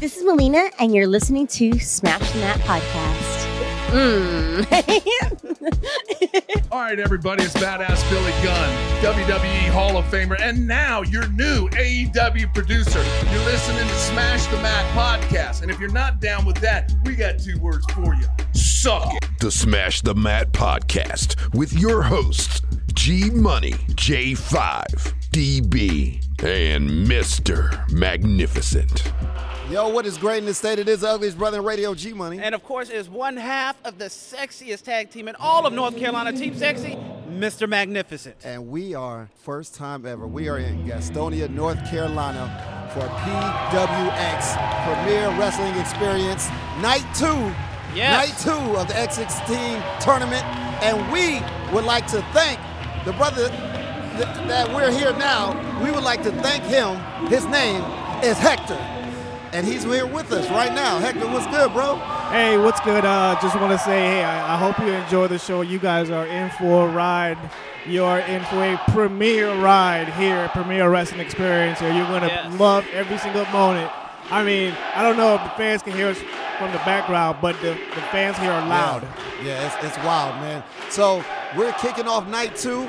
This is Melina, and you're listening to Smash the Mat Podcast. Mm. All right, everybody, it's Badass Billy Gunn, WWE Hall of Famer, and now your new AEW producer. You're listening to Smash the Mat podcast. And if you're not down with that, we got two words for you suck it. The Smash the Mat podcast with your hosts, G Money, J5, DB, and Mr. Magnificent. Yo, what is great in the state? It is the ugliest brother in radio, G Money. And of course, is one half of the sexiest tag team in all of North Carolina, Team Sexy, Mr. Magnificent. And we are, first time ever, we are in Gastonia, North Carolina for PWX Premier Wrestling Experience Night 2. Yes. Night 2 of the X16 tournament. And we would like to thank the brother th- that we're here now. We would like to thank him. His name is Hector. And he's here with us right now. Hector, what's good, bro? Hey, what's good? Uh, just want to say, hey, I, I hope you enjoy the show. You guys are in for a ride. You are in for a premier ride here at Premier Wrestling Experience. Here, you're gonna Yes. love every single moment. I mean, I don't know if the fans can hear us from the background, but the, the fans here are loud. Yeah, yeah it's, it's wild, man. So we're kicking off night two.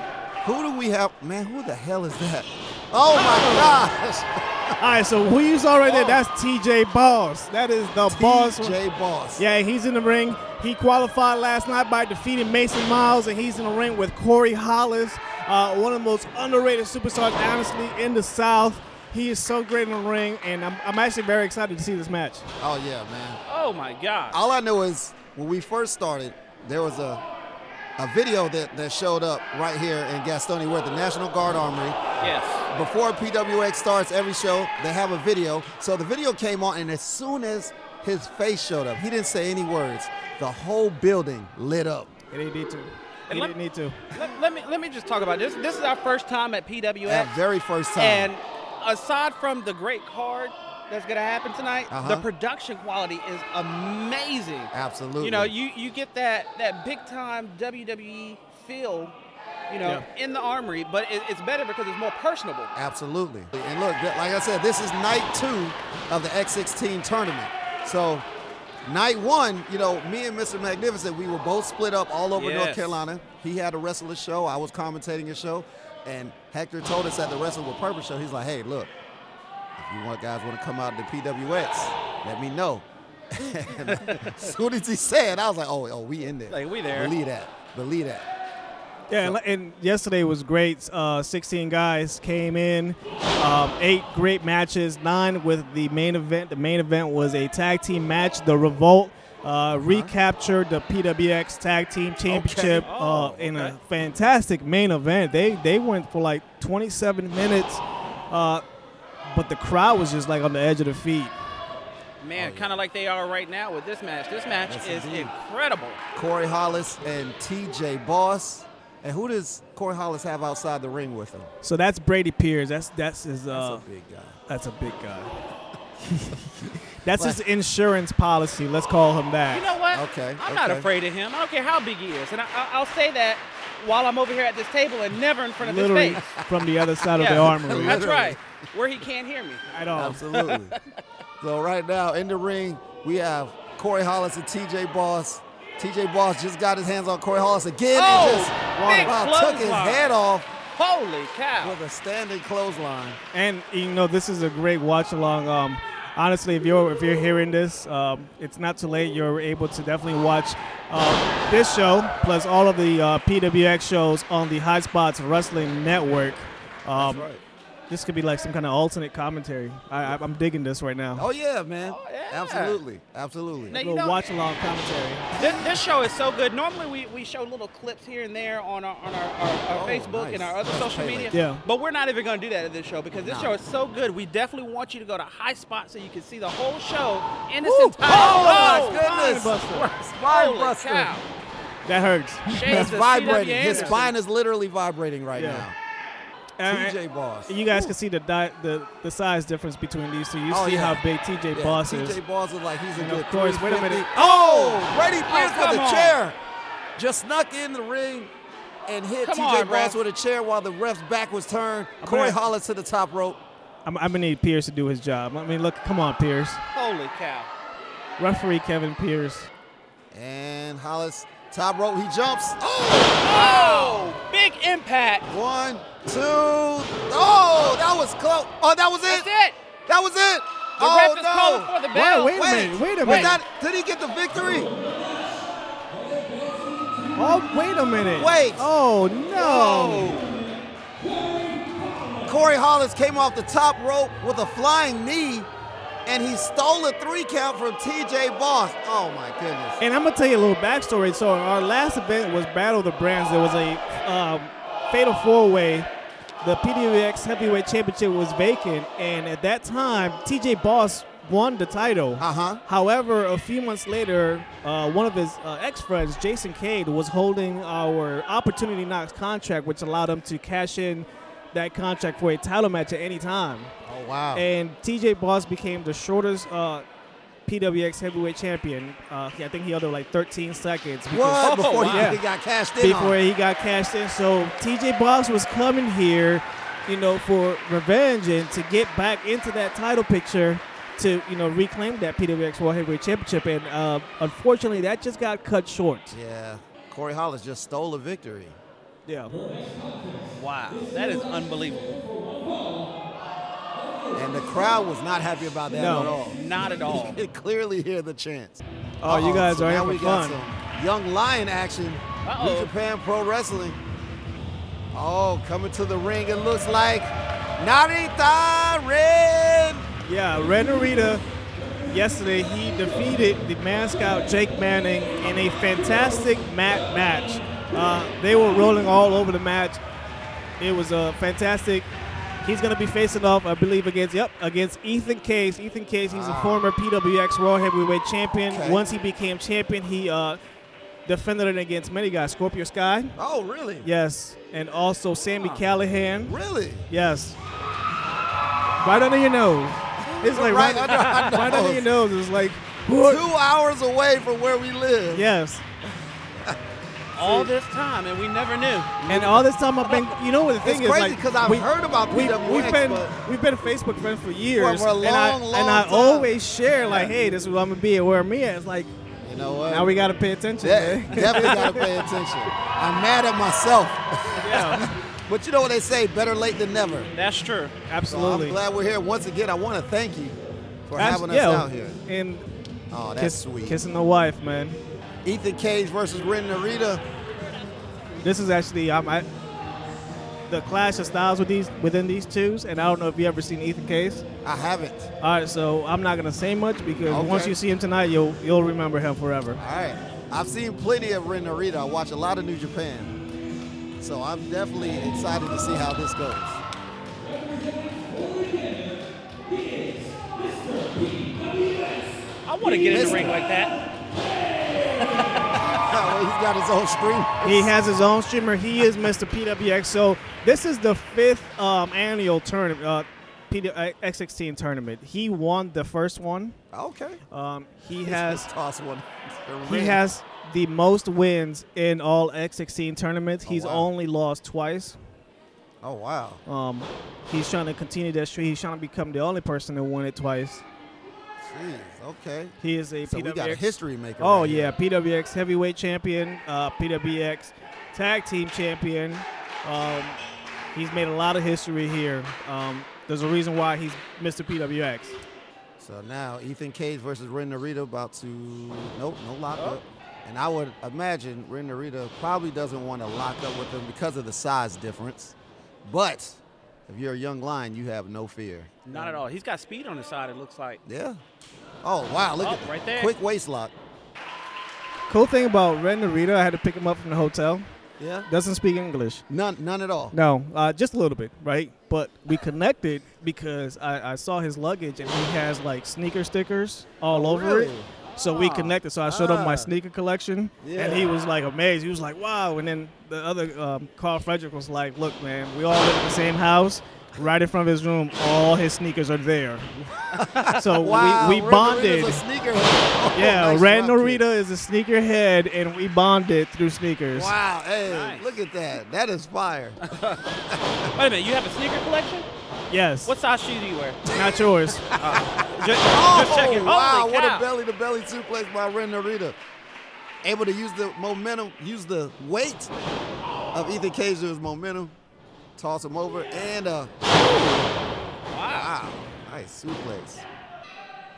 Who do we have? Man, who the hell is that? Oh my gosh! All right, so who you saw right there? That's TJ Boss. That is the boss. J Boss. Yeah, he's in the ring. He qualified last night by defeating Mason Miles, and he's in the ring with Corey Hollis, uh, one of the most underrated superstars, honestly, in the South. He is so great in the ring, and I'm, I'm actually very excited to see this match. Oh yeah, man. Oh my God. All I know is when we first started, there was a a video that, that showed up right here in Gastonia. We're at the National Guard Armory. Yes. Before PWX starts every show, they have a video. So the video came on, and as soon as his face showed up, he didn't say any words. The whole building lit up. It didn't need to. And He let- didn't need to. Let, let me let me just talk about this. This is our first time at PWX. That very first time. And aside from the great card that's gonna happen tonight, Uh-huh. the production quality is amazing. Absolutely. You know, you you get that that big time WWE feel, you know, in the armory, but it, it's better because it's more personable. Absolutely. And look, like I said, this is night two of the X16 tournament. So, night one, you know, me and Mr. Magnificent, we were both split up all over North Carolina. He had a wrestler show, I was commentating his show, and Hector told us at the Wrestle with Purpose show, he's like, hey, look, you want guys want to come out to PWX, let me know. And as soon as he said, I was like, oh, oh, we in there. Like, we there. Believe that. Believe that. Yeah, and, and yesterday was great. Uh, 16 guys came in, um, eight great matches, nine with the main event. The main event was a tag team match. The Revolt uh, recaptured the PWX Tag Team Championship uh, Oh, in okay. a fantastic main event. They they went for like 27 minutes, uh, but the crowd was just like on the edge of their feet. Man, kind of like they are right now with this match. This match Yes, is indeed. incredible. Corey Hollis and TJ Boss. And who does Corey Hollis have outside the ring with him? So that's Brady Pierce. That's that's his. Uh, That's a big guy. That's a big guy. That's his insurance policy. Let's call him that. You know what? Okay, I'm not afraid of him. I don't care how big he is, and I, I, I'll say that while I'm over here at this table and never in front of Literally his face. from the other side of the armory. That's right. Where he can't hear me. At all. Absolutely. so right now in the ring, we have Corey Hollis and TJ Boss. TJ Boss just got his hands on Corey Hollis again Oh, and just big wow, took his clothesline. head off Holy cow! with a standing clothesline. And you know, this is a great watch along. Um, honestly, if you're if you're hearing this, um, it's not too late. You're able to definitely watch uh, this show plus all of the uh, PWX shows on the Highspots Wrestling Network. Um, right. This could be like some kind of alternate commentary. I, I, I'm digging this right now. Oh yeah, man. Oh, yeah. Absolutely. Absolutely. Now, you little know, watch along commentary. this, this show is so good. Normally, we, we show little clips here and there on our on our, our, our Oh, Facebook nice. and our other social media. Yeah. But we're not even going to do that at this show because this Nah. show is so good. We definitely want you to go to High Spot so you can see the whole show in its Woo! entirety. Oh, my oh, goodness. buster. Spine Holy cow. That hurts. Shades It's vibrating. C.W. His spine is literally vibrating right Yeah. now. And- TJ Boss. You guys can see the di- the the size difference between these two. You Oh, see yeah. how big TJ Yeah, Boss is. TJ. Boss is like he's a And good of course, wait a minute. Oh! oh, Brady Pierce come with a on. chair. Just snuck in the ring and hit Come TJ on, Boss with a chair while the ref's back was turned. I'm Corey gonna- Hollis to the top rope. I'm, I'm gonna need Pierce to do his job. I mean, look, come on, Pierce. Holy cow. Referee Kevin Pierce. And Hollis, top rope, he jumps. Oh! oh, big impact. One, two. Oh, that was close. Oh, that was it. That's it. That was it. The oh, ref is no. calling for the Wait, bell. wait a minute. Wait a minute. that- did he get the victory? Oh, wait a minute. Wait. Oh no. Corey Hollis came off the top rope with a flying knee, and he stole a three count from TJ Boss. Oh my goodness. And I'm gonna tell you a little backstory. So our last event was Battle of the Brands. There was a um, fatal four-way. The PWX Heavyweight Championship was vacant, and at that time, TJ Boss won the title. Uh-huh. However, a few months later, uh, one of his uh, ex-friends, Jason Cade, was holding our Opportunity Knocks contract, which allowed him to cash in that contract for a title match at any time. Oh wow. And TJ Boss became the shortest uh, PWX heavyweight champion. Uh, I think he held it like 13 seconds. because- Before wow. he, he got cashed in Before on. he got cashed in. So TJ Boss was coming here, you know, for revenge and to get back into that title picture to, you know, reclaim that PWX World Heavyweight Championship. And uh, unfortunately, that just got cut short. Yeah. Corey Hollis just stole a victory. Yeah. Wow, that is unbelievable. And the crowd was not happy about that No. at all. Not at all. You could clearly hear the chants. Oh, you Uh-oh, guys so are now having we got fun. some young lion action. New Japan Pro Wrestling. Oh, coming to the ring, it looks like Narita Ren. Yeah, Ren Narita. Yesterday, he defeated the man scout Jake Manning in a fantastic mat match. Uh, they were rolling all over the match. It was a fantastic. He's going to be facing off, I believe, against yep against Ethan Case. Ethan Case, he's a former PWX World Heavyweight Champion. Okay. Once he became champion, he uh, defended it against many guys. Scorpio Sky, Oh, really? yes, and also Sammy Callihan, Really? yes. Right under your nose. It's like Right right, under right under your nose. It's like, Two hours away from where we live. yes. All this time, and we never knew. And all this time I've been, you know what the It's thing is crazy like because I've we- heard about we, PWX, we've been but we've been Facebook friends for years, For a and I long, long and I time. always share like, hey, this is what I'm gonna be, and where me at. It's like you know what? now we gotta pay attention. Yeah, man. definitely got to pay attention. I'm mad at myself. yeah, But you know what they say, better late than never. That's true. So absolutely. I'm glad we're here once again. I want to thank you for Abs- having us yeah, out here. and Oh, that's kiss, sweet. kissing the wife, man. Ethan Cage versus Ren Narita. This is actually um, I, the clash of styles with these within these twos, and I don't know if you ever seen Ethan Cage. I haven't. All right, so I'm not gonna say much because Okay. once you see him tonight, you'll you'll remember him forever. All right. I've seen plenty of Ren Narita. I watch a lot of New Japan. So I'm definitely excited to see how this goes. I want to get in the ring like that. He's got his own stream. He has his own streamer. He is Mr. PWX. So this is the fifth um, annual tournament, uh, PD, uh, X16 tournament. He won the first one. Okay. Um, he has toss one. he has the most wins in all X16 tournaments. He's wow. only lost twice. Oh wow. Um, he's trying to continue that streak. He's trying to become the only person to win it twice. Jeez. Okay. He is a So PWX. we got a history maker. Oh right yeah, here. PWX heavyweight champion, uh, PWX tag team champion. Um, he's made a lot of history here. Um, there's a reason why he's Mr. PWX. So now Ethan Cage versus Ren Narita about to nope, no lockup. And I would imagine Ren Narita probably doesn't want to lock up with him because of the size difference. But if you're a young lion, you have no fear. Not at all. He's got speed on his side. It looks like. Yeah. Oh wow, look Oh, at right there. Quick waist lock. Cool thing about Ren Narita, I had to pick him up from the hotel. Yeah. Doesn't speak English. None none at all. No, uh, just a little bit, right? But we connected because I, I saw his luggage and he has like sneaker stickers all over it. really? So we Ah. connected. So I showed him my Ah. sneaker collection, Yeah. and he was like amazed. He was like, "Wow!" And then the other um, Karl Frederick was like, "Look, man, we all live in the same house. Right in front of his room, all his sneakers are there. so Wow. we, we Ren bonded. Narita's a sneaker. Oh, yeah, nice Ren drop kick. Narita is a sneakerhead, and we bonded through sneakers. Wow, hey, Nice. look at that. That is fire. Wait a minute. You have a sneaker collection? Yes. What size shoe do you wear? Not yours. Uh, just, Oh, just checking. wow, Holy what a belly to belly suplex by Ren Narita. Able to use the momentum, use the weight of Ethan Kaiser's momentum, toss him over, and uh, wow, nice suplex.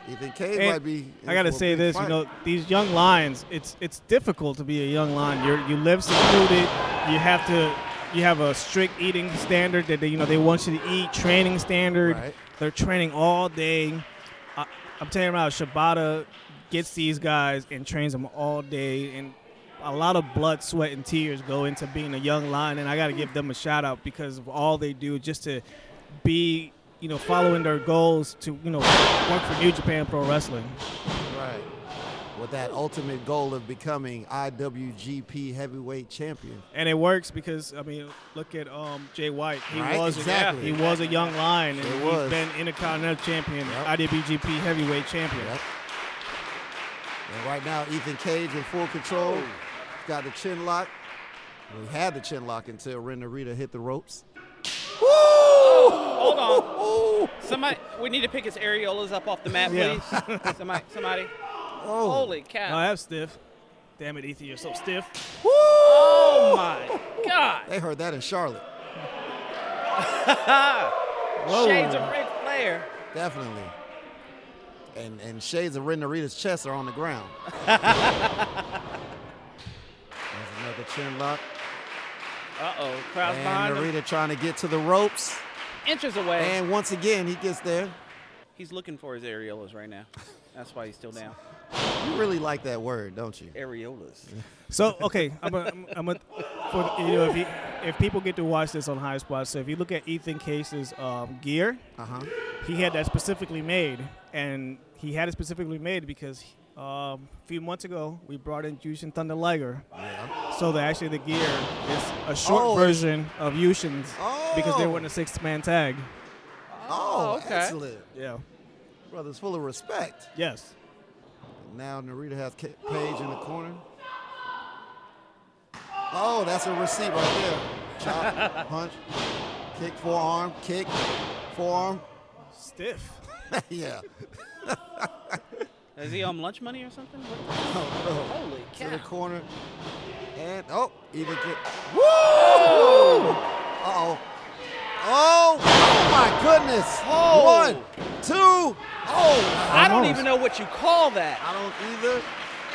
Ethan Cage And might be. I gotta say this, fight. you know, these young lions, it's it's difficult to be a young lion. You're you live secluded. You have to you have a strict eating standard that they you know they want you to eat. Training standard. Right. They're training all day. I, I'm telling you now, Shibata gets these guys and trains them all day, and a lot of blood, sweat, and tears go into being a young lion. And I got to give them a shout out because of all they do just to be, you know, following their goals to you know work for New Japan Pro Wrestling. Right. With that ultimate goal of becoming IWGP Heavyweight Champion. and it works because I mean, look at um, Jay White. He Right, was exactly. he was a young lion, and Sure he's was. been Intercontinental Champion, Yep. IWGP Heavyweight Champion. Yep. And right now, Ethan Cage in full control. Got the chin lock. We had the chin lock until Ren Narita hit the ropes. Hold on. Somebody, we need to pick his areolas up off the mat, Yeah. please. somebody, somebody. Oh, Holy No, cow! that's stiff. Damn it, Ethan, you're so stiff. Oh my God! they heard that in Charlotte. Shades of Ric Flair. Definitely. And and shades of Ren Narita's chest are on the ground. There's another chin lock. Uh oh, crowd's And behind him. Narita trying to get to the ropes. Inches away. And once again, he gets there. He's looking for his areolas right now. That's why he's still down. You really like that word, don't you? Areolas. So okay, I'm a, I'm, I'm a, for you know if you, if people get to watch this on High Spot, so if you look at Ethan Case's um, gear, Uh huh. he had that specifically made, and he had it specifically made because um, a few months ago we brought in Jushin Thunder Liger. Yeah. So that actually the gear is a short Oh, version of Jushin's because they Oh. were in a six-man tag. Oh, okay. excellent. Yeah. Brother's full of respect. Yes. Now Narita has Ca- Page in the corner. Oh, that's a receipt right there. Chop, punch, kick, forearm, kick, forearm. Stiff. yeah. Is he on lunch money or something? What- Oh, no. Holy To the cow! corner. And, oh, even kick. Woo! Uh-oh. Oh, oh my goodness. Oh. One, two. Oh, I don't even know what you call that, I don't either.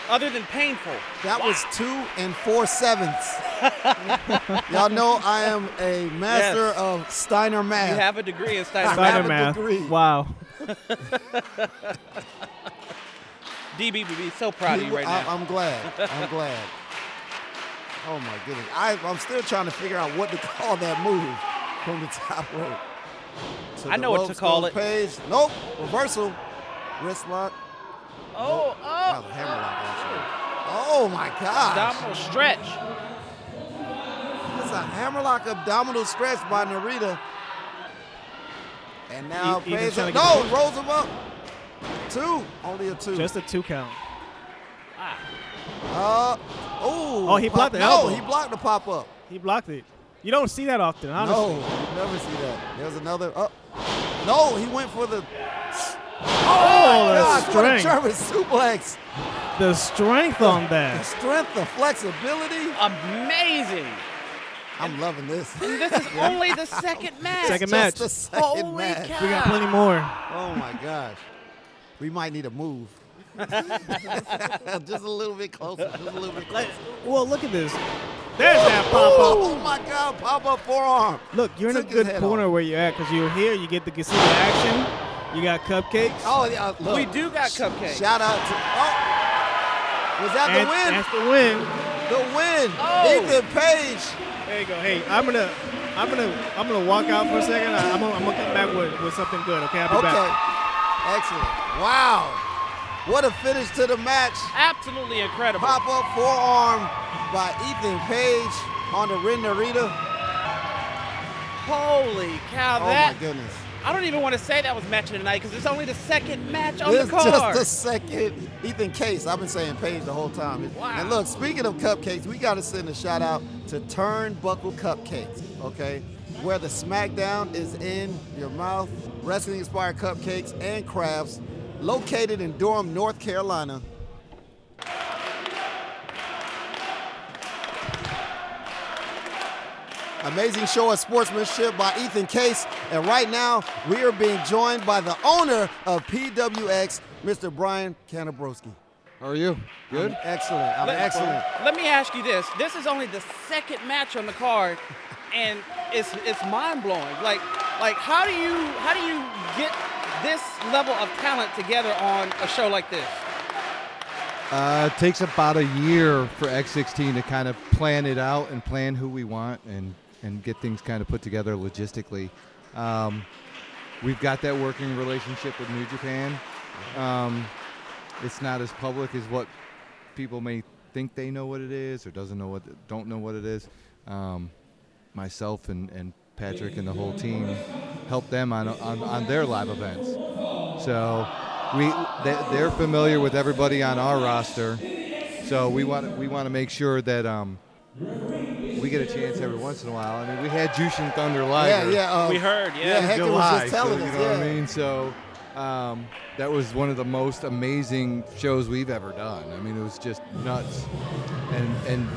other than painful. That was two and four sevenths. Y'all know I am a master Yes. of Steiner math. You have a degree in Steiner I Steiner have a math. degree. Wow. DB would be so proud of you right now. I'm glad. I'm glad. Oh my goodness. I, I'm still trying to figure out what to call that move from the top rope. To I know what to call it. Page. Nope. Reversal. Wrist lock. oh, That oh! a hammer lock, actually. Oh my god. Abdominal stretch. It's a hammerlock abdominal stretch by Narita. And now E- Page. No, rolls him up. Two. Only a two. Just a two count. Ah. uh, ooh, Oh, he pop- blocked the no, elbow. he blocked the pop up. He blocked it. You don't see that often, honestly. No, you never see that. There's another. Oh, no, he went for the. Oh, the Gosh, what a strength. German suplex. The strength on that. The that. strength, the flexibility. Amazing. I'm loving this. This is only the second match. Second Just match. the second Holy match. cow. We got plenty more. Oh my gosh. We might need a move. Just a little bit closer. Just a little bit closer. Well, look at this. There's that pop up. Oh my God! Pop up forearm. Look, you're in a good corner off. where you're at because you're here. You get to see the action. You got cupcakes. Oh yeah. Uh, look. We do got cupcakes. Shout out to. Oh. Was that and the win? that's the win. The win. Oh. Ethan Page. There you go. Hey, I'm gonna, I'm gonna, I'm gonna walk out for a second. I- I'm gonna, I'm gonna come back with, with something good. Okay, I'll be Okay. back. Excellent. Wow. What a finish to the match. Absolutely incredible. Pop up forearm by Ethan Page on the Ren Narita. Holy cow! Oh, that. Oh that my goodness. I don't even want to say that was match of the night because it's only the second match on This the card. just the second Ethan Case. I've been saying Page the whole time. Wow. And look, speaking of cupcakes, we got to send a shout out to Turnbuckle Cupcakes. Okay, where the SmackDown is in your mouth. Wrestling inspired cupcakes and crafts located in Durham, North Carolina. Amazing show of sportsmanship by Ethan Case. And right now, we are being joined by the owner of PWX, Mr. Brian Kanabrowski. How are you? Good. I'm excellent. I'm Let- excellent. Let me ask you this. This is only the second match on the card, and it's it's mind blowing. Like like how do you how do you get this level of talent together on a show like this? Uh, it takes about a year for X16 to kind of plan it out and plan who we want and, and get things kind of put together logistically. Um, we've got that working relationship with New Japan. Um, it's not as public as what people may think they know what it is or doesn't know what don't know what it is. Um, myself and, and Patrick and the whole team help them on, on, on their live events. So we they, they're familiar with everybody on our roster. So we want we want to make sure that um, we get a chance every once in a while. I mean, we had Jushin Thunder live. Yeah, yeah. uh, We heard, yeah. Yeah, Hector was July, just telling so, us. You know yeah. what I mean? So um, that was one of the most amazing shows we've ever done. I mean, it was just nuts. And and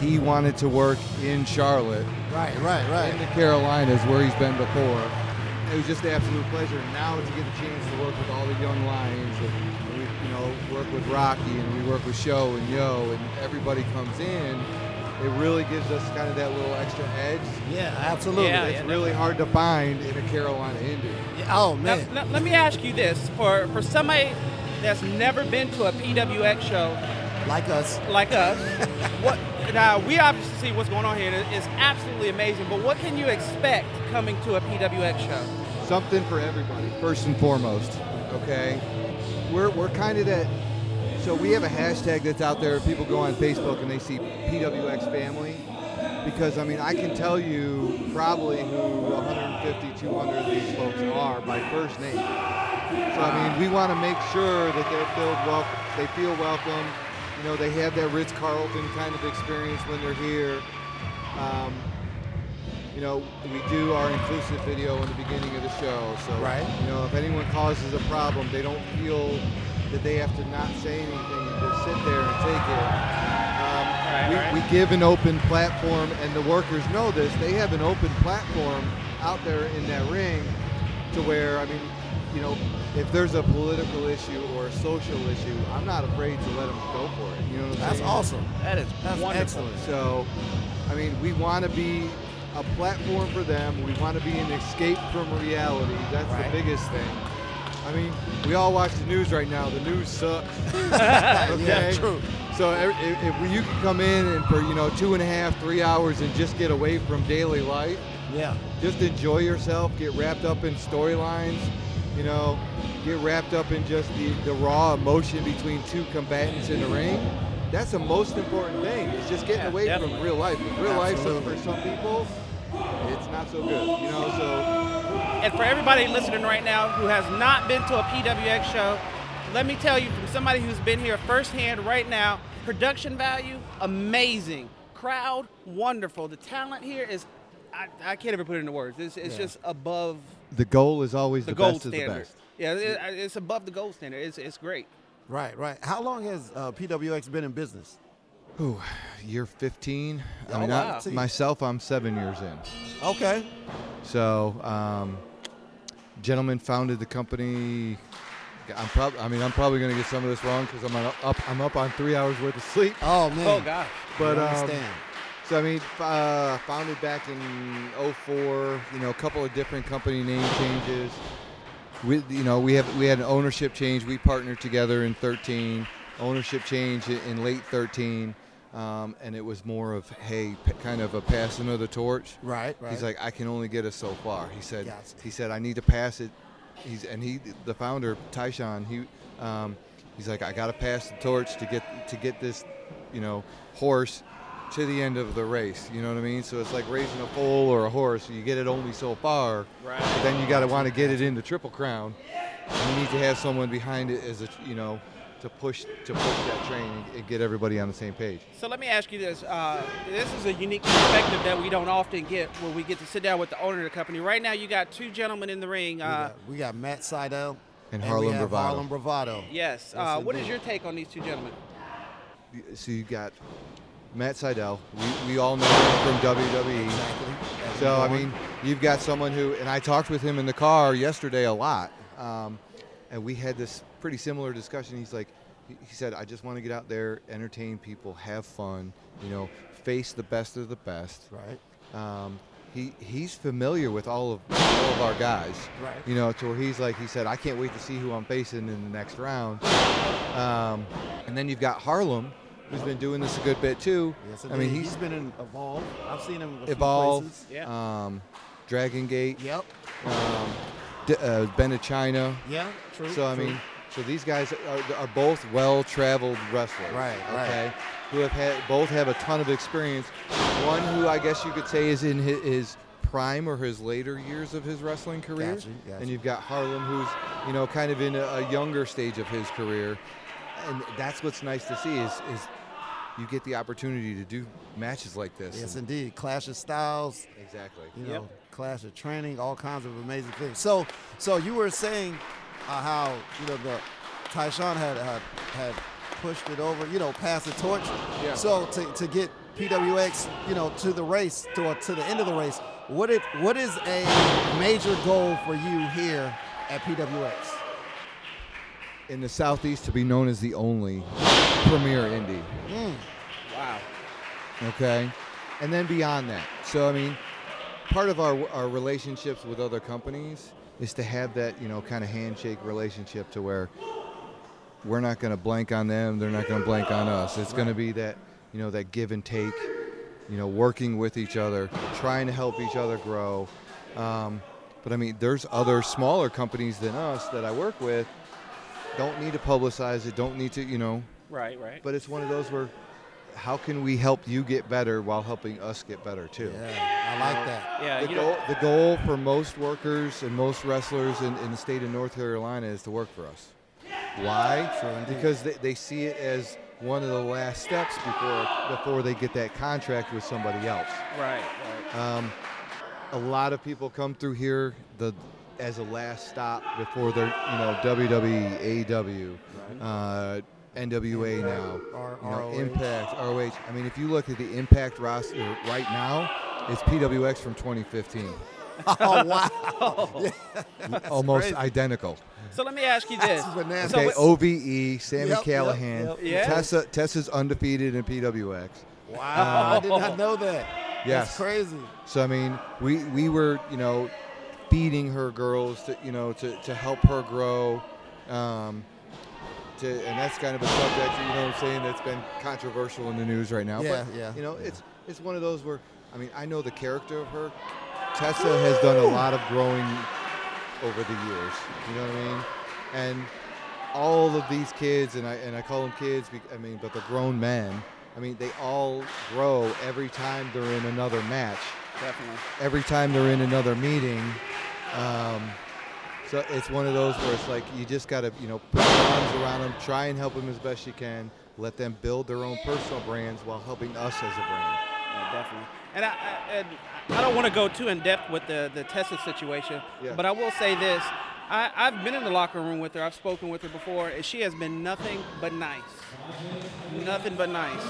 he wanted to work in Charlotte, Right, right, right. in the Carolinas, where he's been before. It was just an absolute pleasure. Now to get the chance to work with all the young lions, and we, you know, work with Rocky, and we work with Sho and Yoh, and everybody comes in. It really gives us kind of that little extra edge. Yeah, absolutely. Yeah, It's yeah, really hard to find in a Carolina indie. Yeah, Oh, man. now, let me ask you this: for for somebody that's never been to a PWX show like us. like us, what now we obviously see what's going on here. It's absolutely amazing. But what can you expect coming to a PWX show? something for everybody first and foremost okay we're, we're kind of that so we have a hashtag that's out there people go on facebook and they see pwx family because i mean i can tell you probably who 150 200 of these folks are by first name so i mean we want to make sure that they're filled wel- they feel welcome you know they have that ritz-carlton kind of experience when they're here um, you know, we do our inclusive video in the beginning of the show. So, Right. you know, if anyone causes a problem, they don't feel that they have to not say anything and just sit there and take it. Um, Right, we, right. we give an open platform, and the workers know this. They have an open platform out there in that ring to where, I mean, you know, if there's a political issue or a social issue, I'm not afraid to let them go for it. You know what I'm That's saying? awesome. That is That's wonderful. excellent. So, I mean, we want to be a platform for them. We want to be an escape from reality. That's Right. the biggest thing. I mean, we all watch the news right now. The news sucks. okay. Yeah, true. So if, if if you can come in and for you know two and a half, three hours and just get away from daily life, Yeah. just enjoy yourself, get wrapped up in storylines, you know, get wrapped up in just the, the raw emotion between two combatants in the ring. That's the most important thing. It's just getting Yeah, away definitely. from real life. real life, for some people, it's not so good. You know, so And for everybody listening right now who has not been to a PWX show, let me tell you from somebody who's been here firsthand right now, production value, amazing. Crowd, wonderful. The talent here is, I, I can't even put it into words. It's, it's Yeah. just above the goal is always the, the, gold best of standard. the best. Yeah, it, it's above the gold standard. It's, it's great. Right, right. How long has uh, PWX been in business? Ooh, year 15. Oh, I mean, wow. I, myself, I'm seven years in. Okay. So, um, gentleman founded the company. I'm probably, I mean, I'm probably going to get some of this wrong because I'm up, I'm up on three hours worth of sleep. Oh man. Oh, gosh. But I um, understand. So I mean, uh, founded back in '04. You know, a couple of different company name changes. We, you know, we have we had an ownership change. We partnered together in 13. Ownership change in, late 13, um, and it was more of hey, p- kind of a passing of the torch. Right, right. He's like, I can only get us so far. He said, Gotcha. he said, I need to pass it. He's and he, the founder, Tyshawn, he, um, he's like, I got to pass the torch to get to get this, you know, horse to the end of the race. You know what I mean? So it's like raising a foal or a horse. You get it only so far. Right. But then you got to want to get it into Triple Crown. And you need to have someone behind it as a, you know, to push to push that train and, and get everybody on the same page. So let me ask you this. Uh, this is a unique perspective that we don't often get when we get to sit down with the owner of the company. Right now, you got two gentlemen in the ring. We Uh, got, we got Matt Sydal And we Harlem have Bravado. Harlem Bravado. yes. Yes, Uh, what is your take on these two gentlemen? So you got Matt Sydal. We, we all know him from WWE. Exactly. As So I mean, you've got someone who, and I talked with him in the car yesterday a lot, um, and we had this pretty similar discussion. He's like, he he said, I just want to get out there, entertain people, have fun, you know, face the best of the best. right. Um, he he's familiar with all of all of our guys. Right. You know, to where he's like, he said, I can't wait to see who I'm facing in the next round. Um, and then you've got Harlem, who's been doing this a good bit too. Yes, I mean, indeed. he's been in Evolve. I've seen him Evolve. Yeah. um, Dragon Gate, Yep. um, D- uh, Ben of China. Yeah. True. So I true. mean, so these guys are, are both well-traveled wrestlers. Right, right. Okay. Who have had both have a ton of experience. One who I guess you could say is in his, his prime or his later years of his wrestling career. Gotcha, gotcha. And you've got Harlem, who's you know kind of in a, a younger stage of his career, and that's what's nice to see is is you get the opportunity to do matches like this. yes, indeed. Clash of styles. exactly. you Yep. know, clash of training, all kinds of amazing things. So, so you were saying uh, how you know the Tyshawn had uh, had pushed it over, you know, passed the torch. Yeah. So to, to get PWX, you know, to the race, to to the end of the race, what it what is a major goal for you here at PWX? In the southeast, to be known as the only premier indie. Wow. okay? And then beyond that. So i mean part of our, our relationships with other companies is to have that you know kind of handshake relationship to where we're not going to blank on them they're not going to blank on us. It's going to be that you know that give and take you know working with each other trying to help each other grow. Um, but i mean there's other smaller companies than us that i work with don't need to publicize it don't need to you know Right. Right. but it's one of those where how can we help you get better while helping us get better too? Yeah, I like that. yeah. The You goal, know. the goal for most workers and most wrestlers in, in the state of North Carolina is to work for us. Why? Sure because they, they see it as one of the last steps before before they get that contract with somebody else. Right. Right. Um, a lot of people come through here the as a last stop before they're you know WWE, AEW, uh, NWA now, R- you know, ROH. Impact, ROH. I mean, if you look at the Impact roster right now, it's PWX from 2015, Oh wow! Yeah, almost crazy. identical. So let me ask you this. That's bananas. So Okay, what- OVE, Sammy Yep, yep, Callihan, yep. Yeah. Tessa. Tessa's undefeated in PWX. wow! I did not know that. Yes. That's crazy. So I mean, we we were you know feeding her girls to you know to, to help her grow, um, to and that's kind of a subject you know what I'm saying that's been controversial in the news right now. Yeah, but, yeah. You know, it's it's one of those where I mean I know the character of her. Tessa has done a lot of growing over the years. You know what I mean? And all of these kids, and I and I call them kids. I mean, but they're grown men. I mean, they all grow every time they're in another match Definitely. every time they're in another meeting. Um, so it's one of those where it's like you just got to, you know, put your arms around them, try and help them as best you can, let them build their own personal brands while helping us as a brand. Yeah, definitely. And I, I, and I don't want to go too in depth with the the Tessa situation, Yeah. but I will say this: I, I've been in the locker room with her. I've spoken with her before, and she has been nothing but nice. Nothing but nice.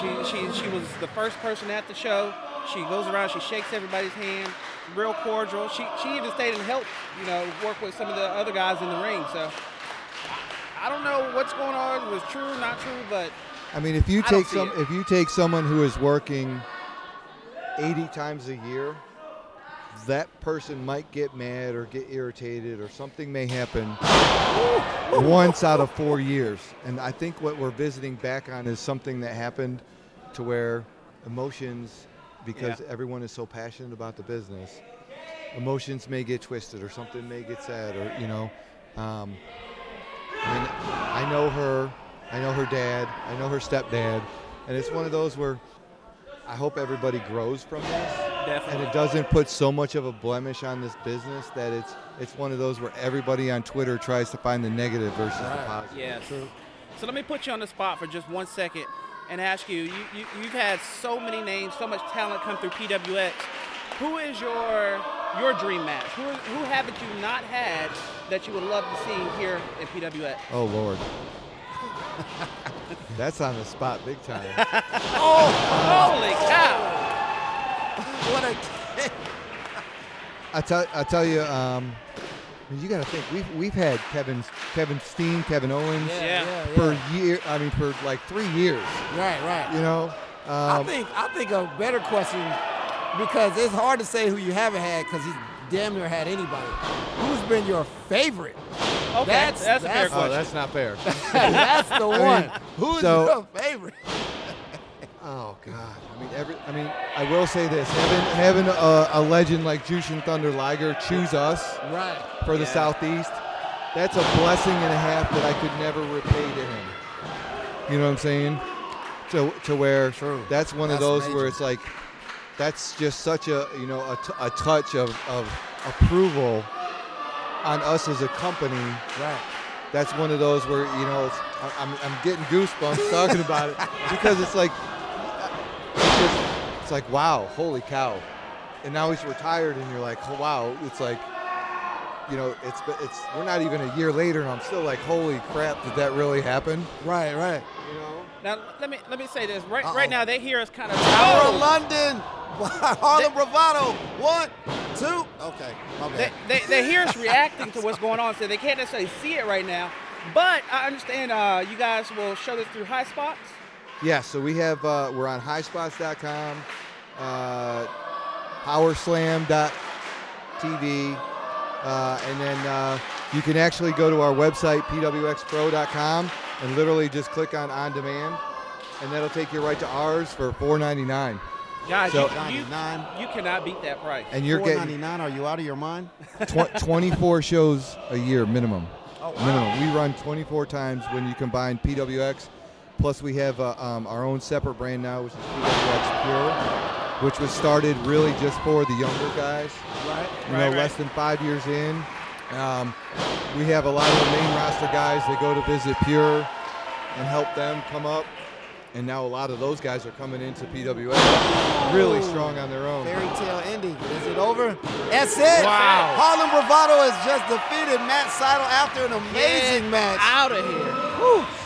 She she she was the first person at the show. She goes around, she shakes everybody's hand, real cordial. She she even stayed and helped, you know, work with some of the other guys in the ring. So I don't know what's going on. Was true, or not true, but I mean, if you take some, it. if you take someone who is working 80 times a year, that person might get mad or get irritated or something may happen once out of four years. And I think what we're visiting back on is something that happened to where emotions, because Yeah. everyone is so passionate about the business, emotions may get twisted or something may get said or, you know. Um, I mean, I know her, I know her dad, I know her stepdad, and it's one of those where I hope everybody grows from this and it doesn't put so much of a blemish on this business that it's it's one of those where everybody on Twitter tries to find the negative versus the positive. Yes. True. So let me put you on the spot for just one second and ask you, you, you you've had so many names, so much talent come through PWX. Who is your your dream match? Who, who haven't you not had that you would love to see here in PWX? Oh Lord. That's on the spot, big time. Oh, holy cow! What a I tell I tell you, um, you got to think we've we've had Kevin Kevin Steen, Kevin Owens Yeah. yeah. for year. I mean, for like three years. Right, right. You know. I Um, think I think a better question because it's hard to say who you haven't had because he's damn near had anybody. Who's been your favorite? Okay, That's- that's, a fair that's- oh, that's not fair. That's the one. Who's so- your favorite? Oh God! I mean, every. I mean, I will say this: having having a, a legend like Jushin Thunder Liger choose us Right. for the Yeah. Southeast, that's a blessing and a half that I could never repay to him. You know what I'm saying? To to where True. that's one of those major. where it's like, that's just such a you know a, t- a touch of, of approval on us as a company Right. that's one of those where you know I'm, I'm getting goosebumps talking about it because it's like it's like wow holy cow and now he's retired and you're like oh, wow it's like you know it's it's we're not even a year later and I'm still like holy crap did that really happen Right. Right. you know Now let me let me say this. Right Uh-oh. right now they hear us kind of Tower of London. Harlem Bravado. One, two. Okay. My they, they, they hear us reacting to what's going on, so they can't necessarily see it right now. But I understand uh, you guys will show this through High Spots. Yeah so we have uh, we're on highspots.com uh, powerslam.tv uh, and then uh, you can actually go to our website pwxpro.com and literally just click on on demand and that'll take you right to ours for $4.99 Guys, So- you, you, 99. you cannot beat that price. and you're getting 499. Are you out of your mind? tw- 24 shows a year minimum Oh, minimum we run 24 times when you combine pwx plus we have uh, um, our own separate brand now which is pwx pure which was started really just for the younger guys Right. you know, Right, right. less than five years in. Um, we have a lot of the main roster guys that go to visit Pure and help them come up. And now a lot of those guys are coming into PWA really strong on their own. Fairy tale ending. Is it over? That's it. Wow. Harlem Bravado has just defeated Matt Sydal after an amazing match. Out of here.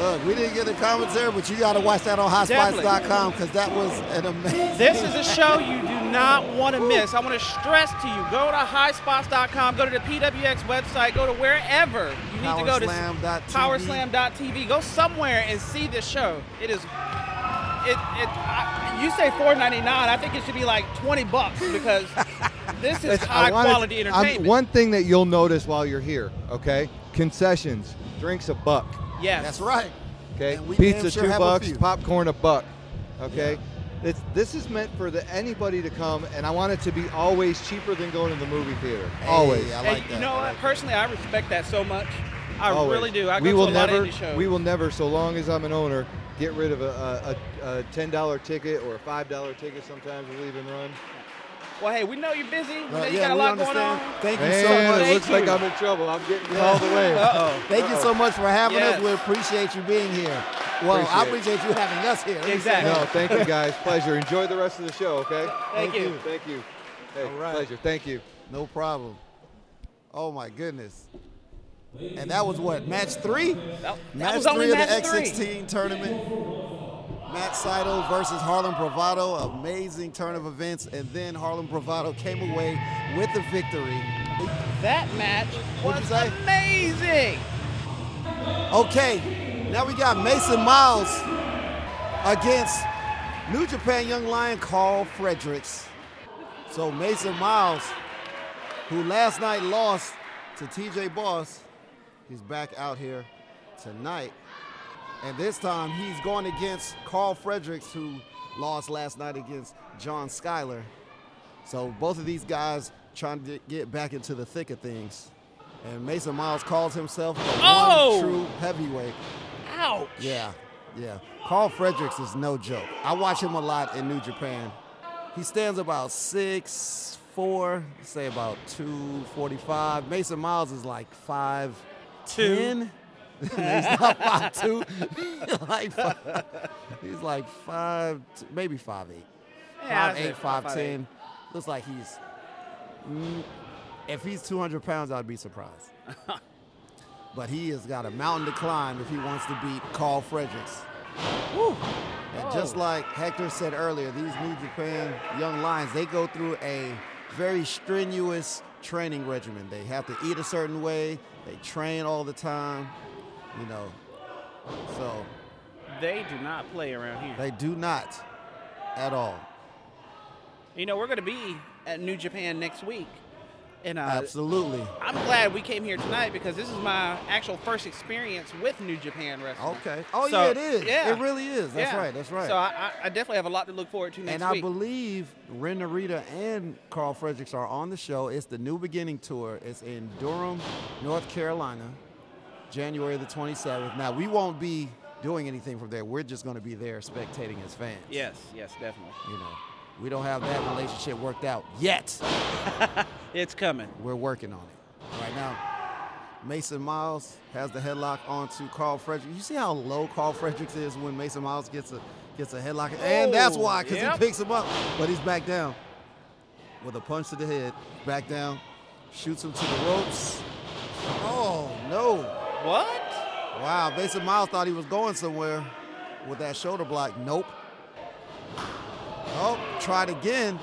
Look, we didn't get the commentary, but you got to watch that on highspots.com because that was an amazing. This is a show you do not want to miss. I want to stress to you: go to highspots.com, go to the PWX website, go to wherever you need to go to Powerslam.tv. Go somewhere and see this show. It is. It, it, I, you say 4.99. I think it should be like 20 bucks because this is high wanted- quality I'm- entertainment. one thing that you'll notice while you're here, okay? Concessions, drinks a buck, yes. That's right. okay? And we damn Pizza sure two have a bucks, popcorn a buck, okay? It's, this is meant for the, anybody to come, and I want it to be always cheaper than going to the movie theater. always. Hey, I And like that. you know I what? like Personally, I respect that so much. I Always. really do. I go we to will a lot never, of indie shows. We will never, so long as I'm an owner, get rid of a, a, a, a ten dollar ticket or a five dollar ticket. Sometimes we'll even run. Well, hey, we know you're busy. We Uh, know you yeah, got a we lot going understand. on. Thank you Man, so much. it Thank looks like you. I'm in trouble. I'm getting called away. Uh-oh. Thank you so much for having Yes. us. We appreciate you being here. Well, I Appreciate appreciate you having us here. Let me say Exactly. No, thank you guys. Pleasure. Enjoy the rest of the show. Okay. Thank, Thank you. you. Thank you. Hey, All right. pleasure. Thank you. No problem. Oh my goodness. And that was what match three. That, that Match was only three of the match three. X16 tournament. Matt Sydal versus Harlem Bravado. Amazing turn of events. And then Harlem Bravado came away with the victory. That match was amazing. Okay, now we got Mason Miles against New Japan Young Lion Karl Fredericks. So Mason Miles, who last night lost to TJ Boss, he's back out here tonight. And this time he's going against Karl Fredericks, who lost last night against John Skyler. So both of these guys trying to get back into the thick of things. And Mason Miles calls himself the Oh! one true heavyweight. Ouch. Yeah, yeah. Karl Fredericks is no joke. I watch him a lot in New Japan. He stands about six four, say about two forty five. Mason Miles is like five ten. he's not five two. he's like five, he's like five, t- maybe five eight. Yeah, Five I'd say eight, five five, ten. Looks like he's. mm, if he's 200 pounds, I'd be surprised. but he has got a mountain to climb if he wants to beat Karl Fredericks. Woo. And just Oh. like Hector said earlier, these New Japan young lions, they go through a very strenuous training regimen. They have to eat a certain way. They train all the time, you know. So They do not play around here. they do not at all. You know, we're going to be at New Japan next week. And uh, Absolutely. I'm glad we came here tonight because this is my actual first experience with New Japan Wrestling. Okay. Oh So, yeah, it is. yeah. It really is. That's Yeah. right. That's right. So I, I- I definitely have a lot to look forward to next week. and I believe Ren Narita and Karl Fredericks are on the show. It's the New Beginning Tour. It's in Durham, North Carolina, January the 27th. Now, we won't be doing anything from there. We're just going to be there spectating as fans. yes, yes, definitely. You know, we don't have that relationship worked out yet. It's coming. We're working on it. Right now, Mason Miles has the headlock onto Karl Fredericks. You see how low Karl Fredericks is when Mason Miles gets a gets a headlock, and that's why, because yep. he picks him up, but he's back down with a punch to the head. Back down, shoots him to the ropes. Oh no! What? Wow, Mason Miles thought he was going somewhere with that shoulder block. Nope. Oh, tried again.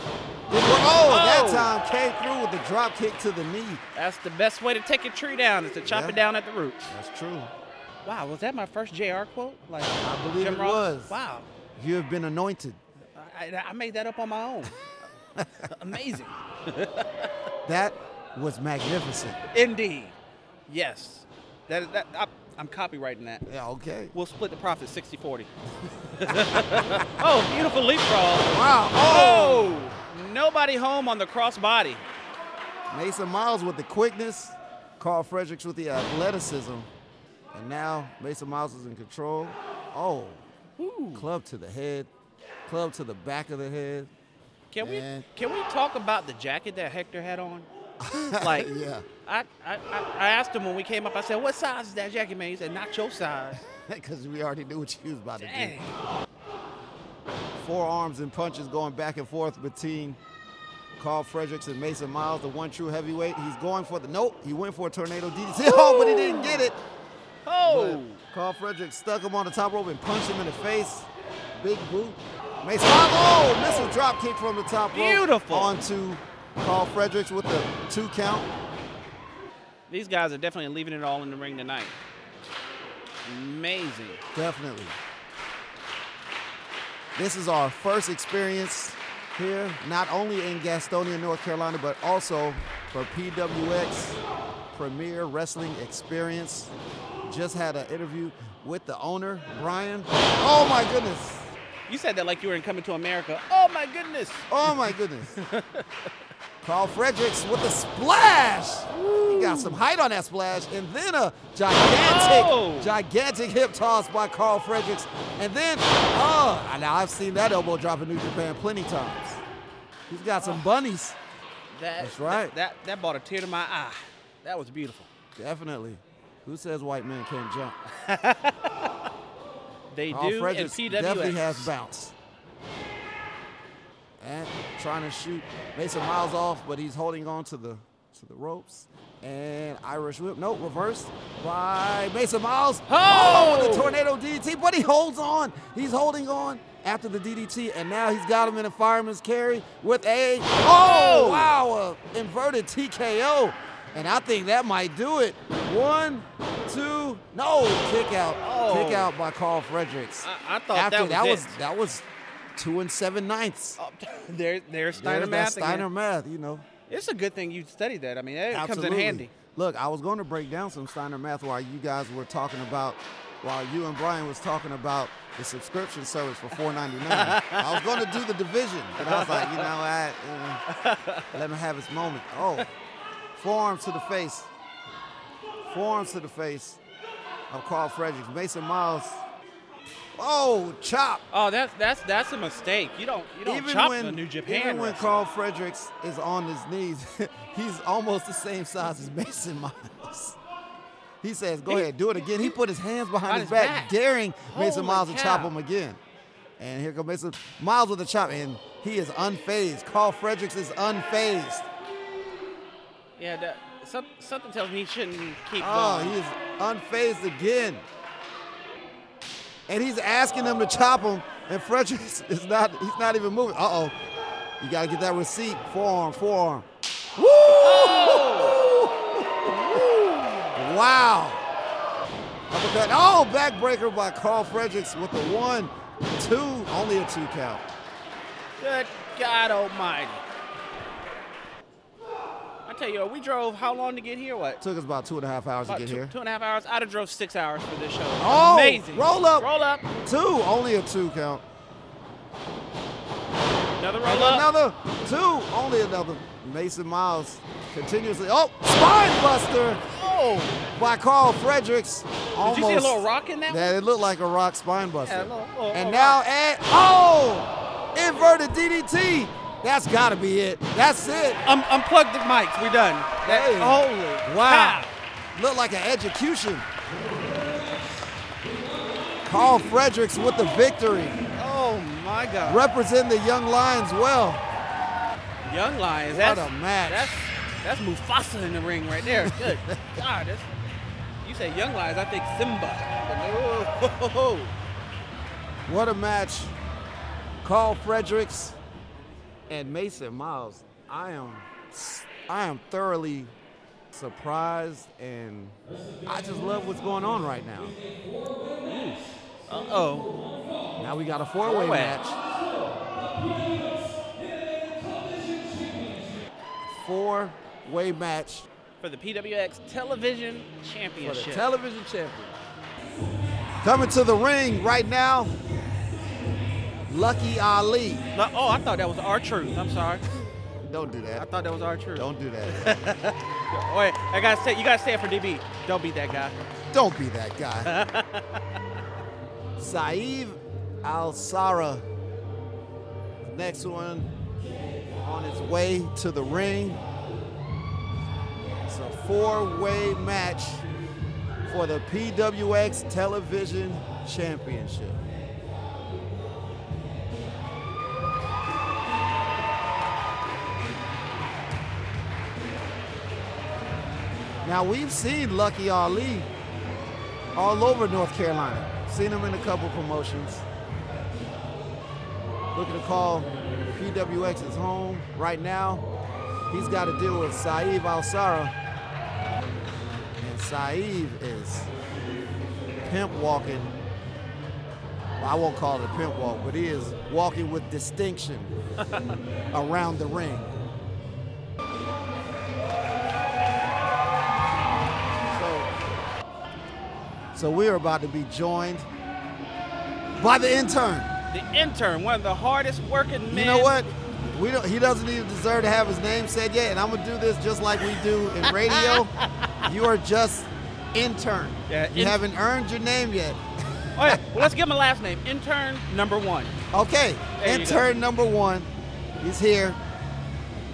Didn't. Oh, oh, that Oh. time came through with the drop kick to the knee. That's the best way to take a tree down is to chop Yeah. it down at the roots. That's true. Wow, was that my first JR quote? Like I believe Jim it Ross? was. Wow, You have been anointed. I, I made that up on my own. Amazing. That was magnificent. Indeed. Yes. That is that. I, I'm copywriting that. Yeah, okay. We'll split the profit 60 40. oh, beautiful leapfrog. Wow. Oh! Oh, nobody home on the crossbody. Mason Miles with the quickness, Karl Fredericks with the athleticism, and now Mason Miles is in control. Oh, Ooh. club to the head, club to the back of the head. Can we can we talk about the jacket that Hector had on? Like, Yeah. I, I, I asked him when we came up. I said, "What size is that jacket, man?" He said, "Not your size." Because we already knew what you was about to Dang. do. Forearms and punches going back and forth between Karl Fredericks and Mason Miles, the one true heavyweight. He's going for the nope. He went for a tornado DDT. Oh, but he didn't get it. Oh, But Karl Fredericks stuck him on the top rope and punched him in the face. Big boot. Mason Miles, oh, missile drop kick from the top rope. Beautiful. Onto Karl Fredericks with the two count. these guys are definitely leaving it all in the ring tonight. Amazing. Definitely. This is our first experience here, not only in Gastonia, North Carolina, but also for PWX Premier Wrestling Experience. Just had an interview with the owner, Brian. Oh my goodness. You said that like you were in Coming to America. Oh my goodness. Oh my goodness. Karl Fredericks with a splash. He got some height on that splash, and then a gigantic, Oh. gigantic hip toss by Karl Fredericks, and then oh, now I've seen that elbow drop in New Japan plenty times. He's got some bunnies, That, That's right. That, that that brought a tear to my eye. That was beautiful. definitely. Who says white men can't jump? They Karl do in Fredericks PWX. definitely has bounce. And trying to shoot Mason Miles off, but he's holding on to the to the ropes. And Irish whip, no, reversed by Mason Miles. Oh! oh the tornado DDT, but he holds on. He's holding on after the DDT, and now he's got him in a fireman's carry with a oh, oh! wow, a inverted TKO. And I think that might do it. One, two, no, kick out. Oh. Kick out by Karl Fredericks. I, I thought After that was, was it. that was two and seven ninths. Oh, there, there's Steiner There's math Steiner again. math, you know. It's a good thing you studied that. I mean, it comes in handy. Look, I was going to break down some Steiner math while you guys were talking about, while you and Brian was talking about the subscription service for $4.99. I was going to do the division, but I was like, you know what? uh, let him have his moment. Oh, forearms to the face. Forearms to the face of Karl Fredericks. Mason Miles. Oh, chop. Oh, that's that's that's a mistake. You don't you don't even chop when the New Japan. even when wrestler. Karl Fredericks is on his knees, he's almost the same size as Mason Miles. He says, "Go ahead, do it again." He put his hands behind his his back, back. daring Mason Holy Miles to chop him again. And here comes Mason Miles with the chop, and he is unfazed. Karl Fredericks is unfazed. Yeah, that, some, something tells me he shouldn't keep Oh, going. he is unfazed again. And he's asking them to chop him, and Fredericks is not, he's not even moving. Uh-oh. You gotta get that receipt. Forearm, forearm. Woo! Oh! Wow. Uppercut. Oh, backbreaker by Karl Fredericks with the one, two, only a two count. Good God Almighty! I tell you, we drove how long to get here? What? Took us about two and a half hours About to get two, here. two and a half hours. I'd have drove six hours for this show. Oh, Amazing. roll up. Roll up. Two, only a two count. Another roll And up. Another two, only another. Mason Miles continuously. Oh, spine buster Oh, by Karl Fredericks. Almost. did you see a little rock in that? Yeah, it looked like a rock spine buster. Yeah, a little- little- and now, rock. oh, inverted DDT. That's got to be it. That's it. Um, unplug the mics. We're done. That, Hey. Holy Wow. cow. Looked like an execution. Karl Fredericks with the victory. Oh my God. Represent the Young Lions well. Young Lions. What That's a match. That's that's Mufasa in the ring right there. Good God. That's, you say Young Lions, I think Simba. But no. What a match. Karl Fredericks and Mason Miles. I am I am thoroughly surprised and I just love what's going on right now. Uh oh. Now we got a four-way Four-way. match. Four-way match For the PWX Television for the Championship. television champion. Coming to the ring right now, Lucky Ali. No- oh, I thought that was our truth. I'm sorry. Don't do that. I thought that was our truth. Don't do that. Wait, I gotta say, you gotta say it for DB. Don't beat that guy. Don't be that guy. Saeed Al Sara, next one on its way to the ring. It's a four way match for the PWX Television Championship. Now we've seen Lucky Ali all over North Carolina. Seen him in a couple promotions. Looking to call PWX his home right now. He's got to deal with Saeed Alsara. And Saeed is pimp walking. Well, I won't call it a pimp walk, but he is walking with distinction around the ring. So we are about to be joined by the intern. The intern, one of the hardest working men. You know what? We don't, he doesn't even deserve to have his name said yet, and I'm gonna do this just like we do in radio. you are just intern. Yeah, you in- haven't earned your name yet. All right, well, let's give him a last name. Intern number one. Okay, There intern number one. He's here.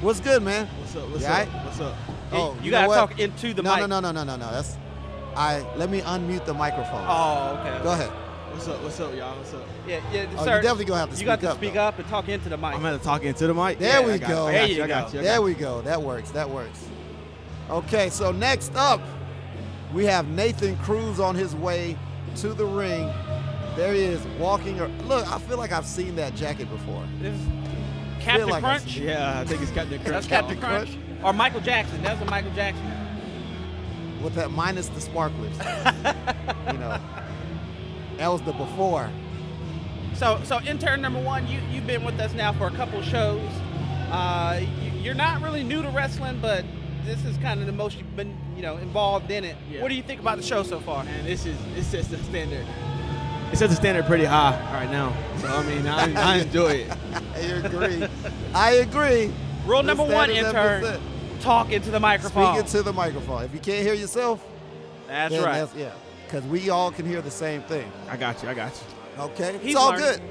What's good, man? What's up? What's You up? alright? What's up? Oh, you, you gotta talk into the no, mic. no, no, no, no, no, no. That's. I let me unmute the microphone. Oh, okay. Go ahead. What's up? What's up, y'all? What's up? Yeah, yeah, Oh, you sir. definitely gonna have to speak up. You got to up, speak though. up and talk into the mic. I'm gonna talk into the mic. There Yeah, we I got go. There you you, go. There got we go. That works. That works. Okay, so next up, we have Nathan Cruz on his way to the ring. There he is, walking. ar- Look, I feel like I've seen that jacket before. This Captain like I Crunch. see you. Yeah, I think it's Captain Crunch. That's Captain Crunch. Crunch. Or Michael Jackson. That's a Michael Jackson. With that minus the sparklers. you know, that was the before. So, so intern number one, you you've been with us now for a couple shows. Uh, you, you're not really new to wrestling, but this is kind of the most you've been, you know, involved in it. Yeah. What do you think about the show so far? And this is this sets the standard. It sets the standard pretty high right now. So I mean, I, I enjoy it. I agree. I agree. Rule The number one, standards intern: talk into the microphone. Speak into the microphone. If you can't hear yourself, That's right. That's, yeah, because we all can hear the same thing. I got you. I got you. Okay, He's it's all learning. good.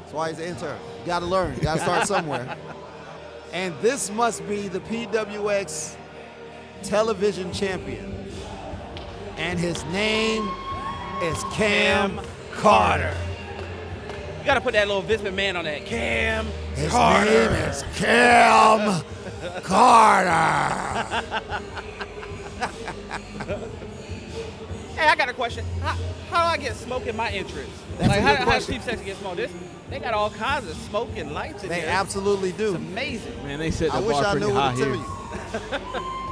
That's why he's an intern. You got to learn. You got to start somewhere. And this must be the PWX television champion. And his name is Cam, Cam Carter. You got to put that little Vince McMahon on that. Cam His Carter. name is Kim Carter. Hey, I got a question. How, how do I get smoke in my entrance? That's like, a how, good how does question. Team Sexy get smoke? This, they got all kinds of smoke and lights in there. They there. absolutely It's do. amazing. Man, they set the I wish bar I pretty knew high what to tell here. you.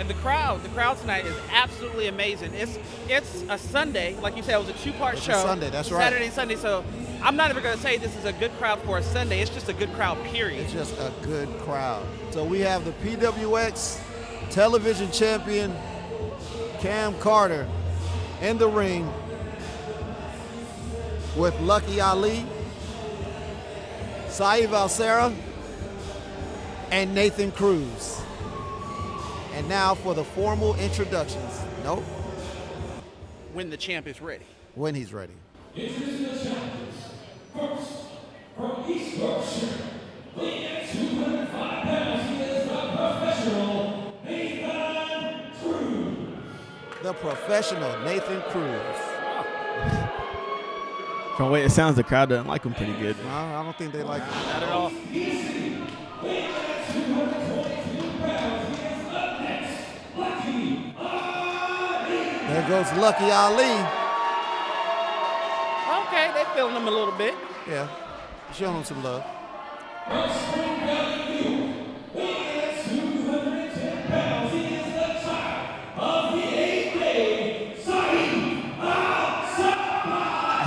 And the crowd, the crowd tonight is absolutely amazing. It's it's a Sunday, like you said, it was a two-part It's a show. Sunday, that's right. Saturday and Sunday. So I'm not even going to say this is a good crowd for a Sunday. It's just a good crowd, period. It's just a good crowd. So we have the PWX television champion, Cam Carter, in the ring with Lucky Ali, Saeed Alcera, and Nathan Cruz. And now for the formal introductions. Nope, when the champ is ready. when he's ready. The professional Nathan Cruz. From the way it sounds, the crowd doesn't like him pretty good. No, I don't think they like him. Not at all. There goes Lucky Ali. Okay, they feeling him a little bit. Yeah, showing him some love.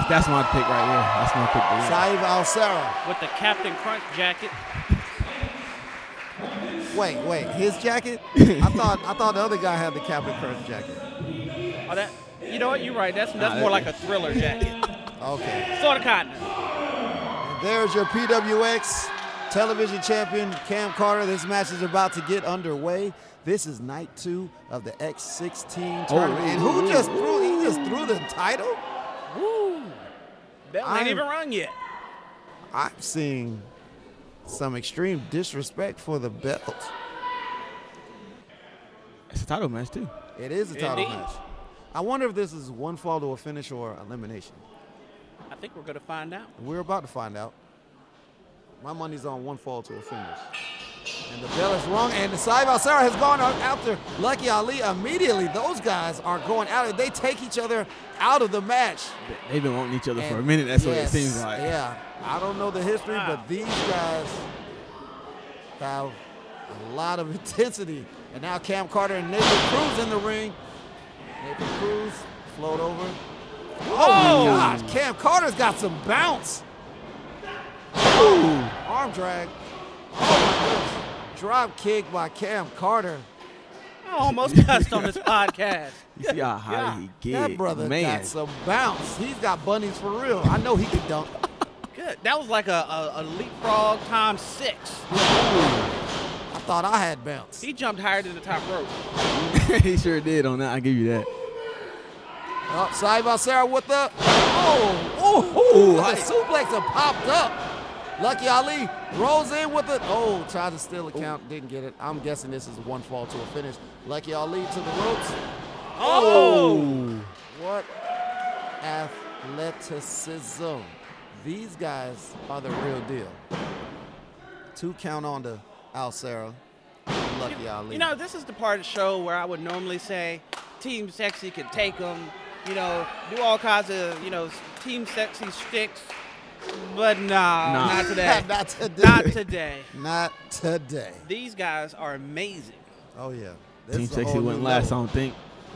That's my pick right here. That's my pick. to win. Saeed Alcera. with the Captain Crunch jacket. Wait, wait, his jacket? I thought I thought the other guy had the Captain Crunch jacket. Oh, that. You know what? You're right. That's that's Nah, more like a thriller jacket. Okay. sort of cotton. There's your PWX television champion, Cam Carter. This match is about to get underway. This is night two of the X16 tournament. and who just threw? He just threw the title. Woo! Bell ain't even rung yet. I'm seeing some extreme disrespect for the belt. It's a title match too. It is a title Indeed. match. I wonder if this is one fall to a finish or elimination. I think we're gonna find out. We're about to find out. My money's on one fall to a finish. And the bell is rung, and the Saib Al-Sara has gone out after Lucky Ali immediately. Those guys are going out. They take each other out of the match. They've been wanting each other for a minute. That's what it seems like. Yeah, I don't know the history, Wow. but these guys have a lot of intensity. And now Cam Carter and Nathan Cruz in the ring. Nathan Cruz float over. Oh, my gosh, Cam Carter's got some bounce. Arm drag. Oh. Drop kick by Cam Carter. I almost cussed on this podcast. You see how high he get. That brother Man. got some bounce. He's got bunnies for real. I know he can dunk. Good. That was like a, a, a leapfrog times six. I thought I had bounce. He jumped higher than the top rope. he sure did on that. I give you that. Oh, Saib Al-Sara with the oh oh oh the suplex have popped up. Lucky Ali rolls in with it. oh tried to steal a count didn't get it. I'm guessing this is one fall to a finish. Lucky Ali to the ropes. Oh! oh! What athleticism! These guys are the real deal. Two count on to Al-Sara. Lucky Ali. You know, this is the part of the show where I would normally say Team Sexy can take them, you know, do all kinds of, you know, Team Sexy sticks. But no, Nah. not today. Not today. Not today. Not today. These guys are amazing. Oh yeah. This Team Sexy wouldn't last. I don't think.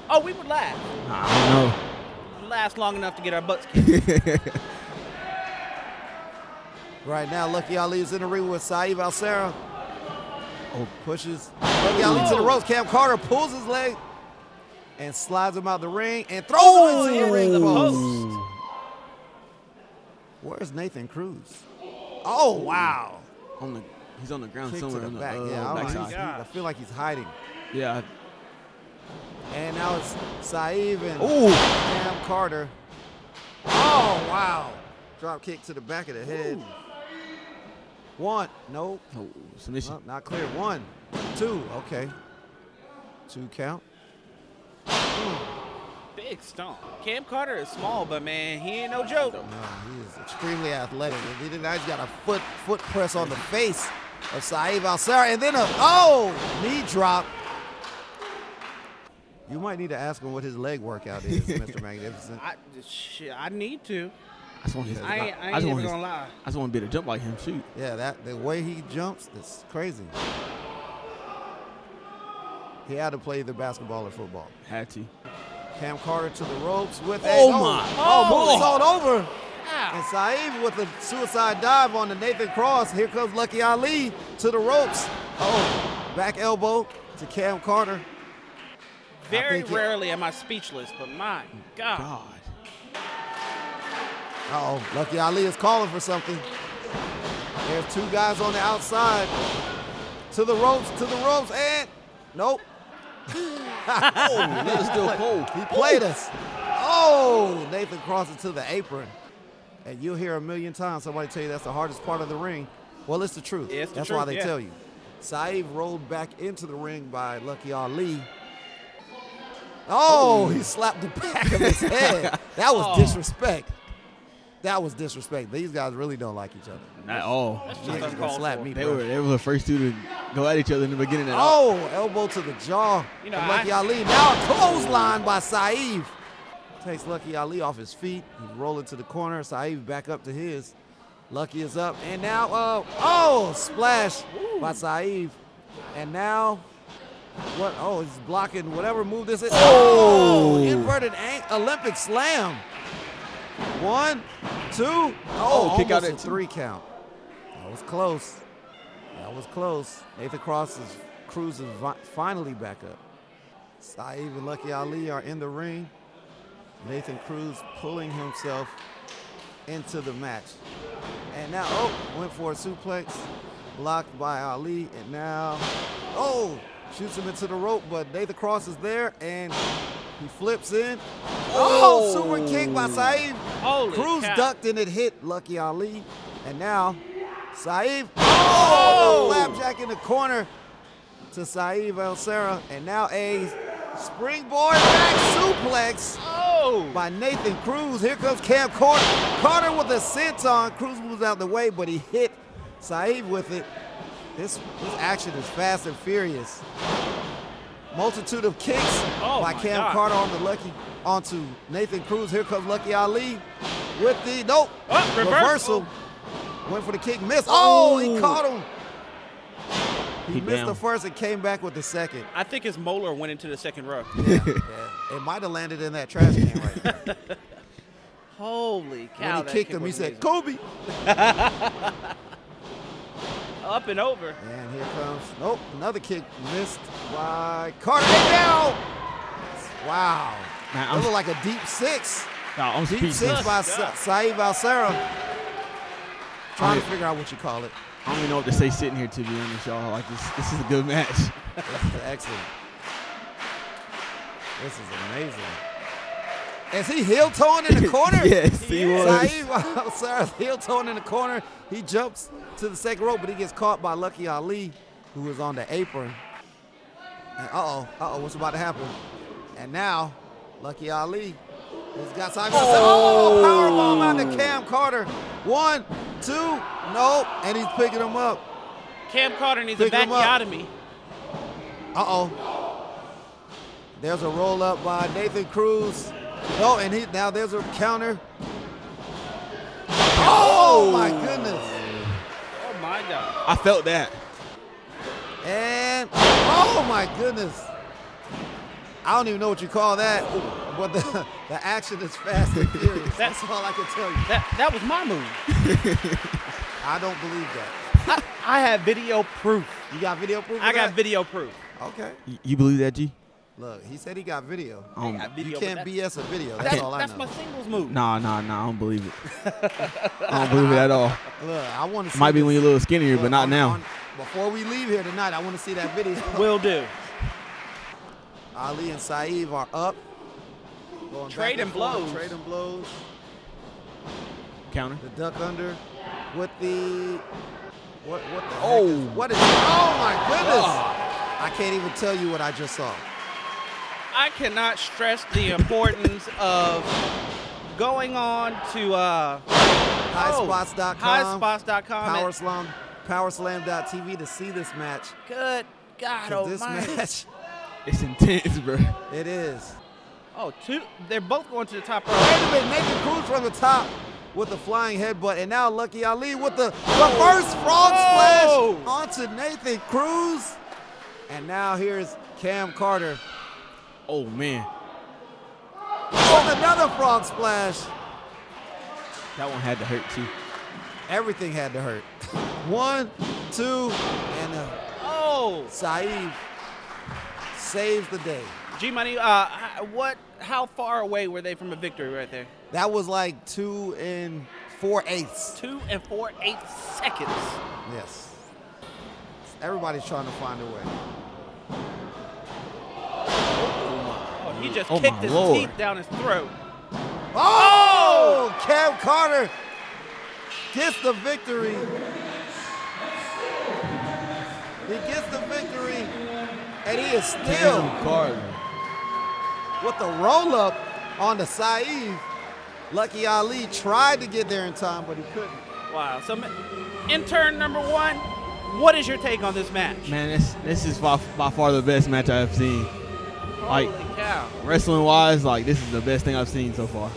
Oh, we would laugh. I don't know. Last long enough to get our butts kicked. Right now, Lucky Ali is in the ring with Saeed Al-Sara. Oh, pushes Lucky Ali to the ropes. Cam Carter pulls his leg and slides him out the ring and throws him into the ring post. Where's Nathan Cruz? Oh, wow. On the, he's on the ground Kick to somewhere the on the back. uh, Yeah, I, know. I feel like he's hiding. Yeah. And now it's Saeed and Ooh. Cam Carter. Oh, wow. Drop kick to the back of the head. One. Nope. Oh, submission. Not clear. One, two. Okay. Two count. Big stomp. Cam Carter is small, but man, he ain't no joke. No, he is extremely athletic. And he now he's got a foot foot press on the face of Saeed Alcera, and then a oh knee drop. You might need to ask him what his leg workout is, Mr. Magnificent. I, shit, I need to. I just want his. I ain't, I I just want his. gonna lie. I just want to be able to jump like him. Shoot. Yeah, that the way he jumps, it's crazy. He had to play the basketball or football. Had to. Cam Carter to the ropes with a Oh, my. Oh, Oh. oh moonsault over. Ah. And Saeed with a suicide dive on the Nathan Cross. Here comes Lucky Ali to the ropes. Oh, back elbow to Cam Carter. Very think it- rarely am I speechless, but my mm, God. God. Uh-oh, Lucky Ali is calling for something. There's two guys on the outside. To the ropes, to the ropes, and nope. Oh, that still cold. He played us. Oh, Nathan crosses to the apron. And you'll hear a million times somebody tell you that's the hardest part of the ring. Well, it's the truth. Yeah, it's the that's why they yeah. tell you. Saeed rolled back into the ring by Lucky Ali. Oh, he oh. slapped the back of his head. That was Oh. disrespect. That was disrespect. These guys really don't like each other. Not all. That's just ain't gonna uncalled slap for. me, They bro. were they were the first two to go at each other in the beginning. And Oh, elbow to the jaw. You know, Lucky I- Ali. Now a clothesline by Saeed. Takes Lucky Ali off his feet. He's rolling to the corner. Saeed back up to his. Lucky is up. And now, uh, oh, splash by Saeed. And now, what? Oh, he's blocking whatever move this is. Oh, inverted an- Olympic slam. One, two. Oh, Oh, kick out at three count. That was close. That was close. Nathan Cross is Cruz is vi- finally back up. Saeed and Lucky Ali are in the ring. Nathan Cruz pulling himself into the match. And now, oh, went for a suplex, blocked by Ali, and now, oh, shoots him into the rope, but Nathan Cross is there, and he flips in. Oh, oh super kick by Saeed. Holy Cruz cow. ducked and it hit Lucky Ali. And now, Saeed, oh! oh, flapjack in the corner to Saeed Valsera. And now a springboard back suplex Oh! by Nathan Cruz. Here comes Cam Carter. Carter with a senton. Cruz moves out of the way, but he hit Saeed with it. This, this action is fast and furious. Multitude of kicks Oh by Cam God. Carter on the Lucky onto Nathan Cruz. Here comes Lucky Ali with the nope Oh, reversal. Went for the kick, missed. Oh, he caught him. He, He missed down. the first and came back with the second. I think his molar went into the second row. Yeah, yeah. It might have landed in that trash can right there. Holy cow! when he kicked him, he was said. Kobe. Up and over. And here comes, nope, another kick missed by Carter. Hey. Wow. Man, That I'm, looked like a deep six. no, I'm Deep speechless. six by Sa- Saeed Valsera. Trying to Oh, yeah. figure out what you call it. I don't even know what to say sitting here to be honest, y'all. Like this, this is a good match. This is excellent. This is amazing. Is he heel toeing in the corner? yes, he was. Saeed Valsera's heel toeing in the corner. He jumps to the second rope, but he gets caught by Lucky Ali, who is on the apron. And uh-oh, uh-oh, what's about to happen? And now, Lucky Ali has got Saeed Valsera. Oh, oh. powerbomb out to Cam Carter. One, two, nope, and he's picking him up. Cam Carter needs a Pick him up. bacchiotomy. Uh-oh. There's a roll up by Nathan Cruz. No, and he now there's a counter. Oh my goodness. Oh my God. I felt that. And oh my goodness. I don't even know what you call that, but the, the action is fast and furious. That's all I can tell you. That that was my move. I don't believe that. I I have video proof. You got video proof? I got that? video proof. Okay. Y- You believe that, G? Look, he said he got video. Um, I got You can't BS a video. That's That's, all I that's know. my singles move. Nah, nah, nah. I don't believe it. I don't believe it at all. Look, I want to see Might be this. when you're a little skinnier, Look, but not on- now. on- before we leave here tonight, I want to see that video. Will do. Ali and Saeed are up. Going back Trading and forth, blows. Trading blows. Counter. The duck under with the what? What the? Oh. Heck is, what is? Oh my goodness! I can't even tell you what I just saw. I cannot stress the importance of going on to uh, Highspots.com. highspots.com. Powerslam, Powerslam.tv to see this match. Good God 'Cause this Almighty! match, It's intense, bro. it is. Oh, two. They're both going to the top row. Wait a minute, Nathan Cruz from the top with the flying headbutt, and now Lucky Ali with the reverse frog Whoa! splash onto Nathan Cruz. And now here's Cam Carter Oh man, with another frog splash. that one had to hurt too. Everything had to hurt. One, two, and uh, Oh, Saeed saves the day. G Money. Uh, what? How far away were they from a victory right there? That was like two and four eighths. Two and four eighths seconds. Yes. Everybody's trying to find a way. Oh, he just Oh, kicked his Lord. teeth down his throat. Oh! Cam Carter gets the victory. He gets the victory, and he is still Cam Carter. with the roll up on the Saeed. Lucky Ali tried to get there in time, but he couldn't. Wow. So, intern number one, what is your take on this match? Man, this this is by, by far the best match I've seen. Like wrestling wise, like this is the best thing I've seen so far.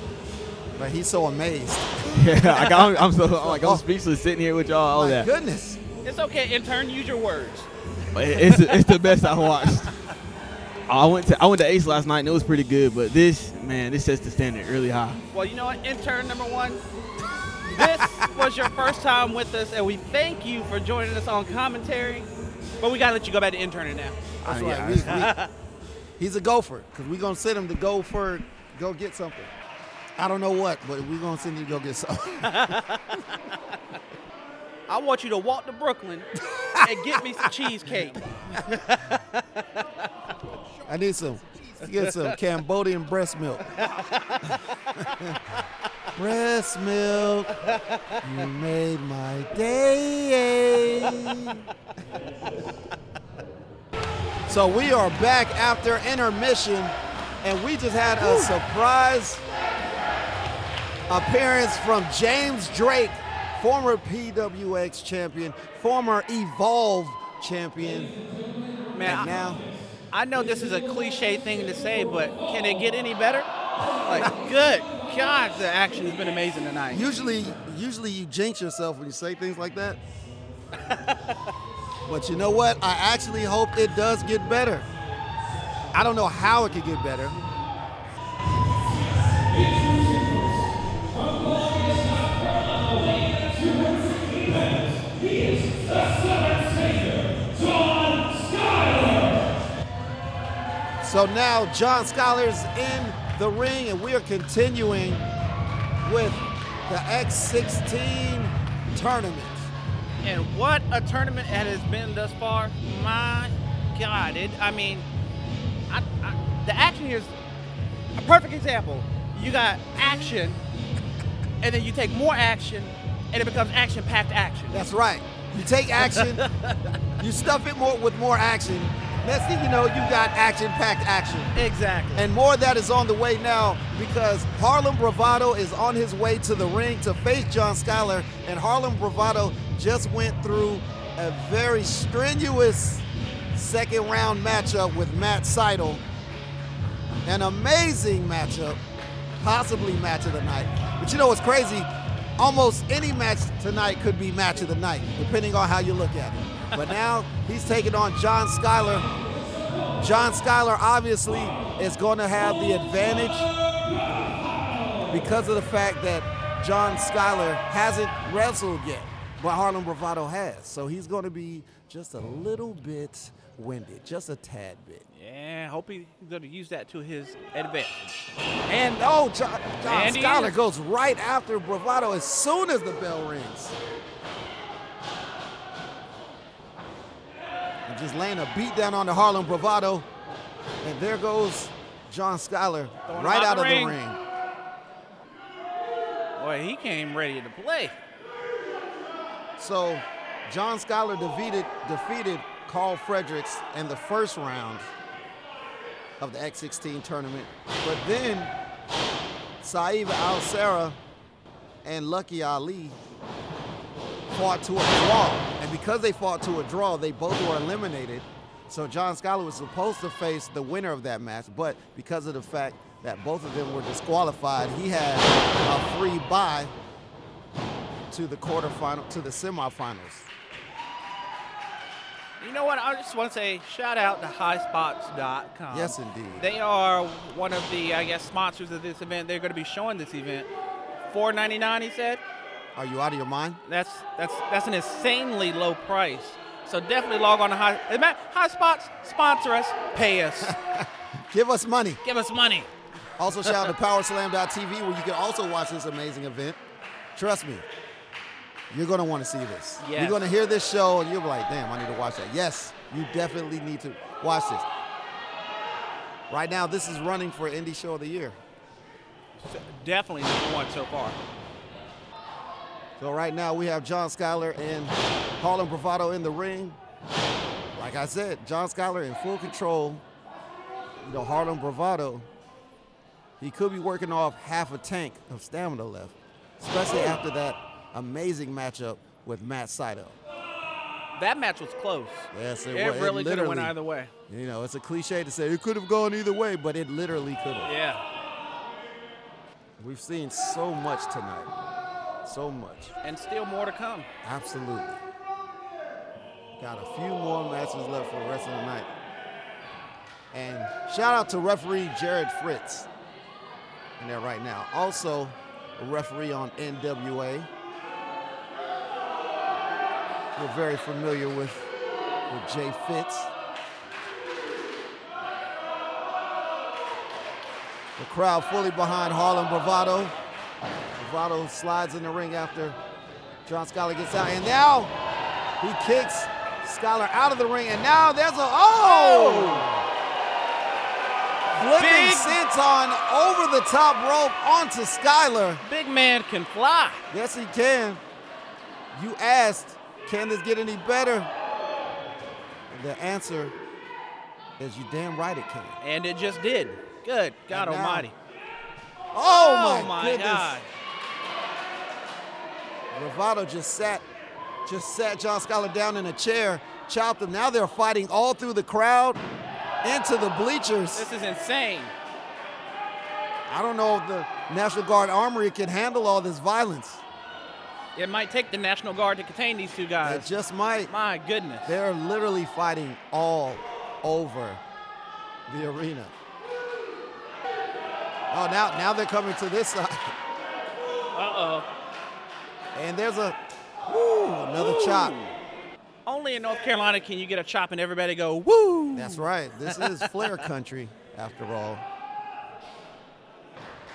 But he's so amazed. Yeah, like, I'm, I'm so I'm like I'm speechless sitting here with y'all. All My that, goodness. It's okay, intern. Use your words. but it's it's the best I watched. I went to I went to Ace last night and it was pretty good, but this man, this sets the standard really high. Well, you know what, intern number one, this was your first time with us, and we thank you for joining us on commentary. But we gotta let you go back to interning now. That's Uh, right. yeah. We- we- he's a gopher because we're going to send him to go for, go get something. I don't know what, but we're going to send you to go get something. I want you to walk to Brooklyn and get me some cheesecake. I need some, get some Cambodian breast milk. breast milk, you made my day. So we are back after intermission, and we just had a surprise appearance from James Drake, former PWX champion, former Evolve champion, Man, I, now I know this is a cliche thing to say, but can it get any better? Like, good God, the action has been amazing tonight. Usually, usually you jinx yourself when you say things like that. but you know what? I actually hope it does get better. I don't know how it could get better. So now John Skyler's in the ring, and we are continuing with the X16 tournament. And what a tournament it has been thus far. My God, it. I mean, I, I, the action here is a perfect example. You got action, and then you take more action, and it becomes action-packed action. That's right. You take action, you stuff it more with more action. Next thing you know, you got action-packed action. Exactly. And more of that is on the way now because Harlem Bravado is on his way to the ring to face John Skyler. And Harlem Bravado just went through a very strenuous second round matchup with Matt Sydal. An amazing matchup, possibly match of the night. But you know what's crazy? Almost any match tonight could be match of the night, depending on how you look at it. But now he's taking on John Skyler. John Skyler obviously is going to have the advantage because of the fact that John Skyler hasn't wrestled yet, but Harlem Bravado has. So he's going to be just a little bit winded, just a tad bit. yeah, hope he's going to use that to his advantage. And oh, John, John Skyler goes right after Bravado as soon as the bell rings. And just laying a beat down on the Harlem Bravado. And there goes John Skyler right out out the of the ring. ring. Boy, he came ready to play. So John Skyler defeated defeated Karl Fredericks in the first round. of the X16 tournament. But then Saeed Al Sarah and Lucky Ali fought to a draw. And because they fought to a draw, they both were eliminated. So John Skyler was supposed to face the winner of that match, but because of the fact that both of them were disqualified, he had a free bye to the quarterfinal, to the semifinals. You know what? I just want to say shout out to highspots.com. Yes, indeed. They are one of the, I guess, sponsors of this event. They're going to be showing this event. Four ninety nine, he said. Are you out of your mind? That's that's that's an insanely low price. So definitely log on to High. High Spots sponsor us, pay us, Give us money. give us money. Also, shout out to PowerSlam.tv where you can also watch this amazing event. Trust me, you're going to want to see this. Yes. You're going to hear this show and you'll be like, damn, I need to watch that. Yes, you definitely need to watch this. Right now, this is running for Indie Show of the Year. Definitely number one so far. So right now we have John Skyler and Harlem Bravado in the ring. Like I said, John Skyler in full control. You know, Harlem Bravado, he could be working off half a tank of stamina left, especially after that amazing matchup with Matt Sydal. That match was close. Yes, it, It was. really could have went either way. You know, it's a cliche to say it could have gone either way, but it literally could have. Yeah. We've seen so much tonight. So much. And still more to come. Absolutely. Got a few more matches left for the rest of the night. And shout out to referee Jared Fritz in there right now. Also, a referee on NWA. We're very familiar with, with Jay Fitz. The crowd fully behind Harlem Bravado. Bravado slides in the ring after John Skyler gets out. And now he kicks Skyler out of the ring. And now there's a oh! Flipping Big- senton over the top rope onto Skyler. Big man can fly. Yes, he can. You asked, can this get any better? The answer is you damn right it can. And it just did. Good God And now- Almighty. Oh, oh my, goodness. God. Bravado just sat, just sat John Skyler down in a chair, chopped him. Now they're fighting all through the crowd, into the bleachers. This is insane. I don't know if the National Guard Armory can handle all this violence. It might take the National Guard to contain these two guys. It just might. My goodness. They're literally fighting all over the arena. Oh, now now they're coming to this side, Uh-oh. and there's a woo, another chop. Only in North Carolina can you get a chop and everybody go, woo! That's right. This is Flair country, after all.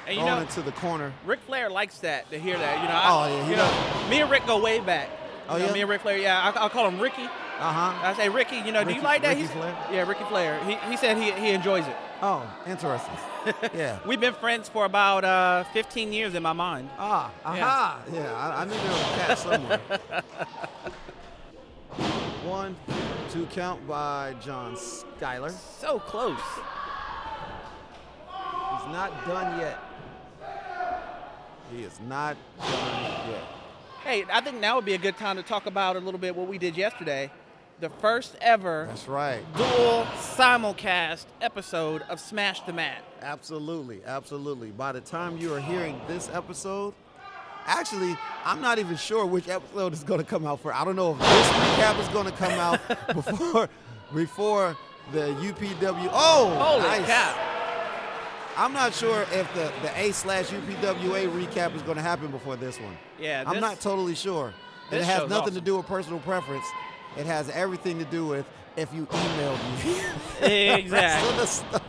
And you Going know, into the corner. Ric Flair likes that, to hear that. You know, I, Oh, yeah, you know, me and Rick go way back. Oh, You know, yeah? Me and Ric Flair, yeah. I, I call him Ricky. Uh huh. I say, Ricky, you know, do you like that? Ricky He's- Flair? Yeah, Ricky Flair. He, he said he, he enjoys it. Oh, interesting. Yeah. We've been friends for about uh, 15 years in my mind. Ah, aha. Yeah, I, I knew there was a catch somewhere. One, two count by John Skyler. So close. He's not done yet. He is not done yet. Hey, I think now would be a good time to talk about a little bit what we did yesterday. The first ever That's right. dual simulcast episode of Smash the Mat. Absolutely, absolutely. By the time you are hearing this episode, actually, I'm not even sure which episode is going to come out first. I don't know if this recap is going to come out before before the UPW. Oh, Holy nice. cow. I'm not sure if the, the A slash UPWA recap is going to happen before this one. Yeah, I'm not totally sure. And it has nothing to do with personal preference. It has everything to do with if you emailed me. Exactly. So the stuff-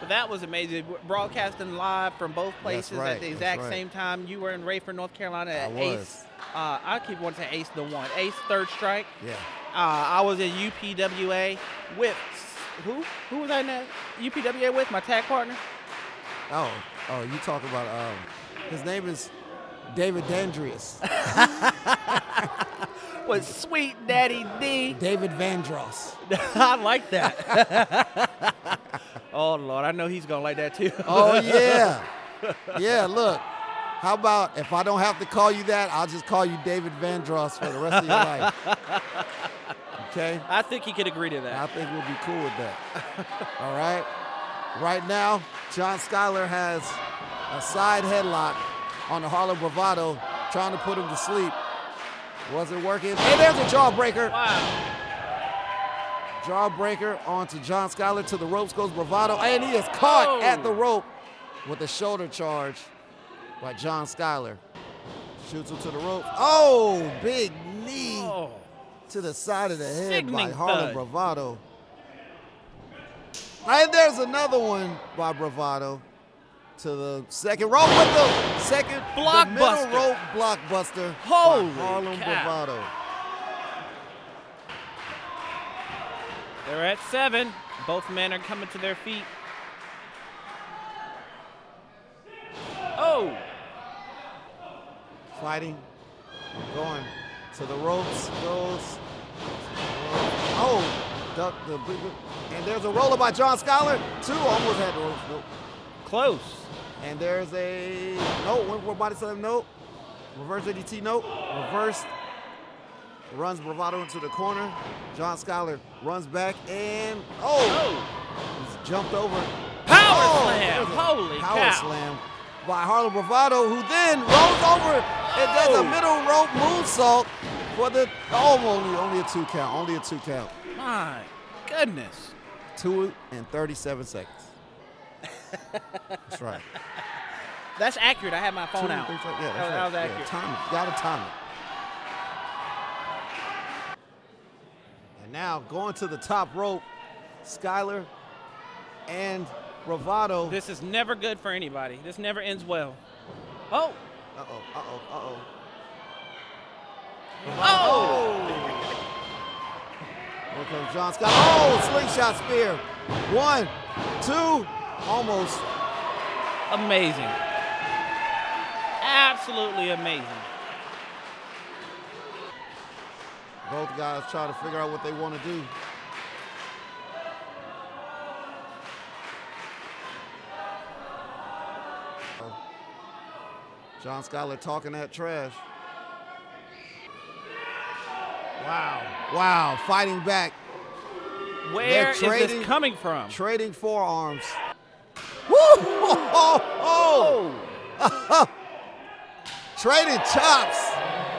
But that was amazing. We're Broadcasting live from both places right, at the exact right. same time. You were in Raeford, North Carolina at. Ace. Uh, I keep wanting to say Ace the One. Ace Third Strike. yeah. Uh, I was in UPWA with who? Who was I in that UPWA with? My tag partner. Oh, oh, you talk about um, his name is David Dandrius. With Sweet Daddy D. David Vandross. I like that. oh Lord, I know he's gonna like that too. Oh yeah, yeah. Look, how about if I don't have to call you that, I'll just call you David Vandross for the rest of your life. Okay. I think he could agree to that. I think we'll be cool with that. All right. Right now, John Skyler has a side headlock on the Harlem Bravado, trying to put him to sleep. Wasn't working. Hey, there's a jawbreaker. Wow. Jawbreaker onto John Skyler to the ropes goes Bravado, and he is caught Oh. at the rope with a shoulder charge by John Skyler. Shoots him to the rope. Oh, big knee Oh. To the side of the head by Harlem thud. Bravado. And there's another one by Bravado to the second rope with the second the middle rope blockbuster. Holy by Harlem cow. Bravado. They're at seven. Both men are coming to their feet. Oh, Fighting, going to the ropes, goes. Oh, duck the and there's a roller by John Skyler. Two almost had ropes. Oh, nope. close. And there's a no, one body slam, nope. Reverse ADT, nope. Reverse runs Bravado into the corner. John Skyler runs back and oh, Oh, he's jumped over. power Oh, slam. Holy power cow. Power slam by Harlem Bravado, who then rolls over and does a Oh. middle rope moonsault for the oh, only only a two count, only a two count. My goodness. Two and 37 seconds. That's right. That's accurate. I had my phone out. 37 Yeah, That- right. was Yeah, accurate. time it. Gotta time it. And now going to the top rope, Skyler and Bravado. This is never good for anybody. This never ends well. Oh, Uh oh, uh oh, uh oh. Oh. Here comes John Scott. Oh, slingshot spear. One, two, almost. Amazing. Absolutely amazing. Both guys try to figure out what they want to do. John Skyler talking that trash. Wow. Wow. Fighting back. Where is trading- this coming from? Trading forearms. Woo! Oh, oh. Trading chops.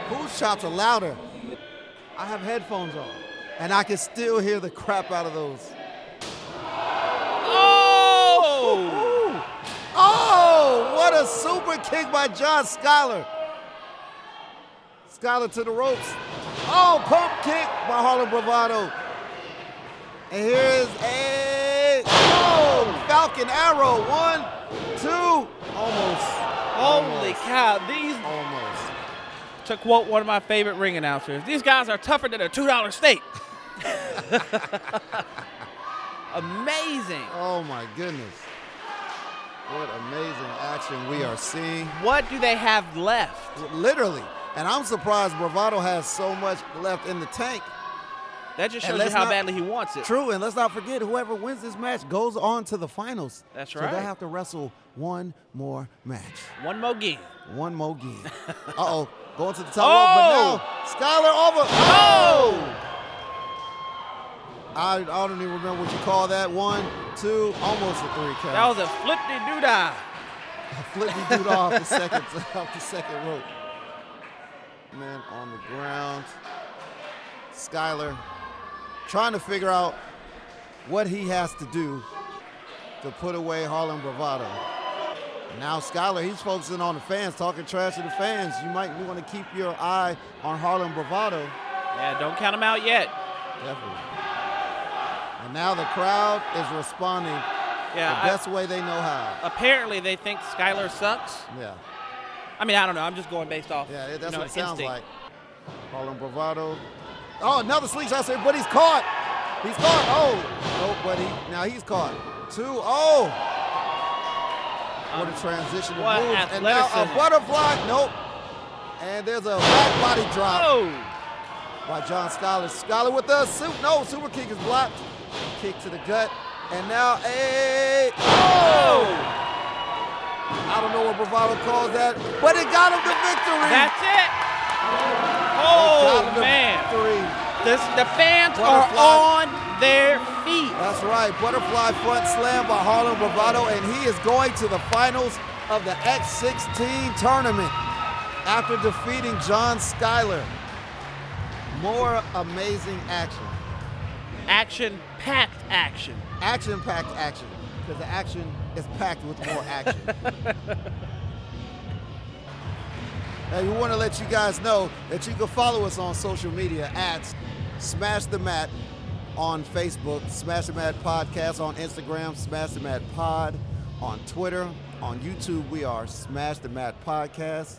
Whose chops are louder? I have headphones on, and I can still hear the crap out of those. Oh! Oh, what a super kick by John Skyler. Skyler to the ropes. Oh, pump kick by Harlem Bravado. And here's a oh, Falcon Arrow. One, two, almost. Holy Almost. cow. These, Almost. to quote one of my favorite ring announcers, these guys are tougher than a $2 steak. Amazing. Oh my goodness. What amazing action we are seeing. What do they have left? Literally. And I'm surprised Bravado has so much left in the tank. That just shows you how not- badly he wants it. True, and let's not forget whoever wins this match goes on to the finals. That's right. So they have to wrestle one more match. One more game. One more game. uh oh. Going to the top Oh! rope, but now Skyler over. Oh! I, I don't even remember what you call that. One, two, almost a three count. That was a flippy doodah. Flippy dude off the second off the second rope. Man on the ground. Skyler trying to figure out what he has to do to put away Harlem Bravado. Now Skyler, he's focusing on the fans, talking trash to the fans. You might want to keep your eye on Harlem Bravado. Yeah, don't count him out yet. Definitely. And now the crowd is responding Yeah. the I- best way they know how. apparently, they think Skyler sucks. Yeah. I mean, I don't know. I'm just going based off. Yeah, that's you know, what it sounds instinct. like. Harlem Bravado. Oh, another slingshot there, but he's caught. He's caught. Oh, no, but he now he's caught. Two. Oh. What a transition what move. And now uh, a butterfly. Nope. And there's a back body drop. Oh, by John Skyler. Skyler with us. Su- no, Super Kick is blocked. Kick to the gut. And now a oh! I don't know what Bravado calls that, but it got him the victory. That's it. It Oh the man, this, the fans Butterfly. are on their feet. That's right. Butterfly front slam by Harlem Bravado, and he is going to the finals of the X16 tournament after defeating John Skyler. More amazing action. Action-packed action. Action packed action. Because the action is packed with more action. We want to let you guys know that you can follow us on social media at Smash the Mat on Facebook, Smash the Mat Podcast on Instagram, Smash the Mat Pod on Twitter, on YouTube. We are Smash the Mat Podcast.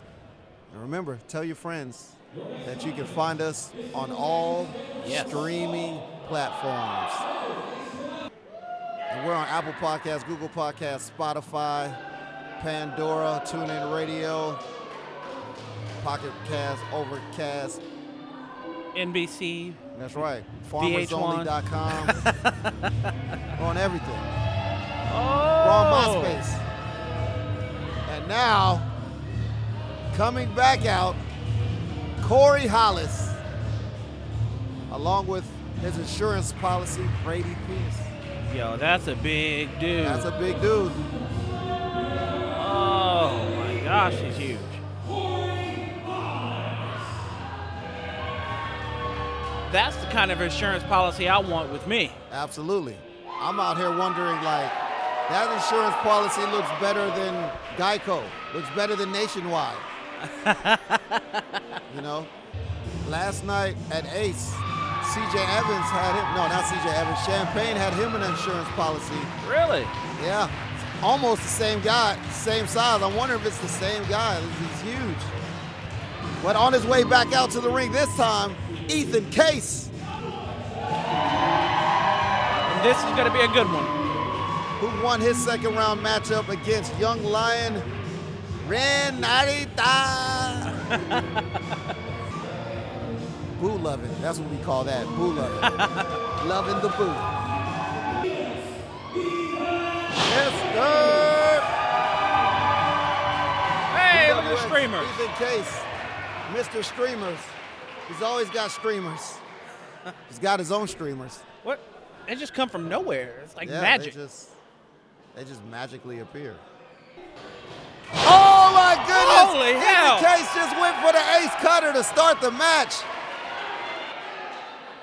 And remember, tell your friends that you can find us on all Yes. streaming platforms. And we're on Apple Podcasts, Google Podcasts, Spotify, Pandora, TuneIn Radio, Pocket Cast, Overcast. NBC. That's right. VH1. FarmersOnly.com. we're on everything. Oh. We're on MySpace. And now, coming back out, Corey Hollis, along with his insurance policy, Brady Pierce. Yo, that's a big dude. That's a big dude. oh my gosh, he's huge. That's the kind of insurance policy I want with me. Absolutely. I'm out here wondering, like, that insurance policy looks better than Geico, looks better than Nationwide. you know, last night at Ace, CJ Evans had him, no, not CJ Evans, Champagne had him an insurance policy. Really? Yeah, almost the same guy, same size. I wonder if it's the same guy. He's huge. But on his way back out to the ring this time, Ethan Case, And this is going to be a good one. who won his second round matchup against Young Lion Ren Narita. boo loving. That's what we call that. Boo loving. loving the boo. Mr. Hey, look at the WX streamers. Ethan Case, Mr. Streamers. He's always got streamers. He's got his own streamers. What? They just come from nowhere. It's like yeah, magic. They just, they just magically appear. Oh, oh my goodness! Holy hell. Case just went for the ace cutter to start the match.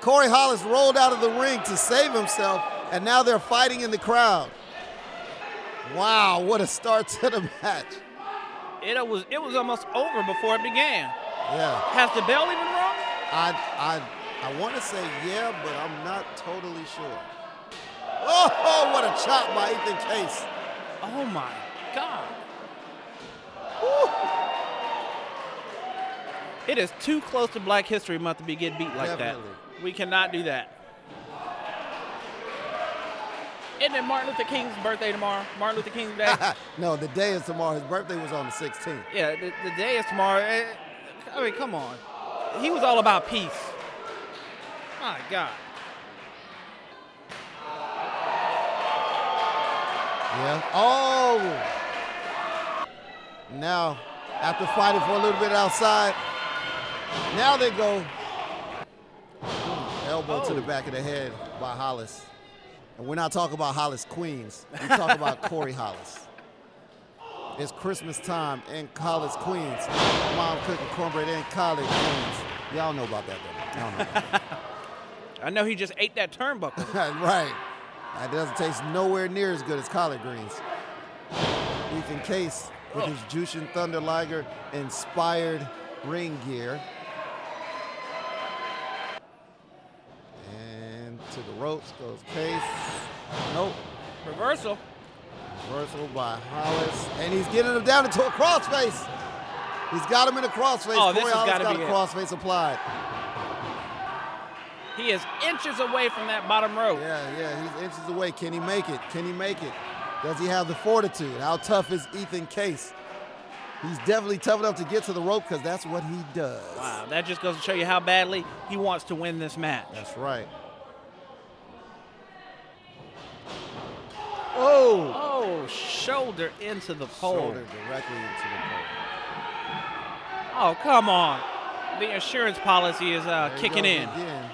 Corey Hollis rolled out of the ring to save himself, and now they're fighting in the crowd. Wow, what a start to the match. It was it was almost over before it began. Yeah. Has the bell even rung? I I I want to say yeah, but I'm not totally sure. Oh, what a chop by Ethan Case. Oh my god. It is too close to Black History Month to be getting beat like Definitely. that. We cannot do that. Isn't it Martin Luther King's birthday tomorrow? Martin Luther King's Day? no, the day is tomorrow. His birthday was on the 16th. yeah, the, the day is tomorrow. Eh, I mean, come on. He was all about peace. My God. Yeah. Oh. Now, after fighting for a little bit outside, now they go elbow to the Oh. back of the head by Hollis. And we're not talking about Hollis Queens. We're talking about Corey Hollis. It's Christmas time in Hollis, Queens. Mom cooking cornbread in college, Queens. Y'all know about that, though. Y'all know about that. I know he just ate that turnbuckle. right. That doesn't taste nowhere near as good as collard greens. Ethan Case with his Jushin Thunder Liger inspired ring gear. To the ropes goes Case. Nope. Reversal. Reversal by Hollis. And he's getting him down into a crossface. He's got him in a crossface. Oh, this has Hollis gotta got be a crossface applied. He is inches away from that bottom rope. Yeah, yeah, he's inches away. Can he make it? Can he make it? Does he have the fortitude? How tough is Ethan Case? He's definitely tough enough to get to the rope because that's what he does. Wow, that just goes to show you how badly he wants to win this match. That's right. Oh! Oh, shoulder into the pole. Shoulder directly into the pole. Oh, come on. The insurance policy is uh, kicking in. Again.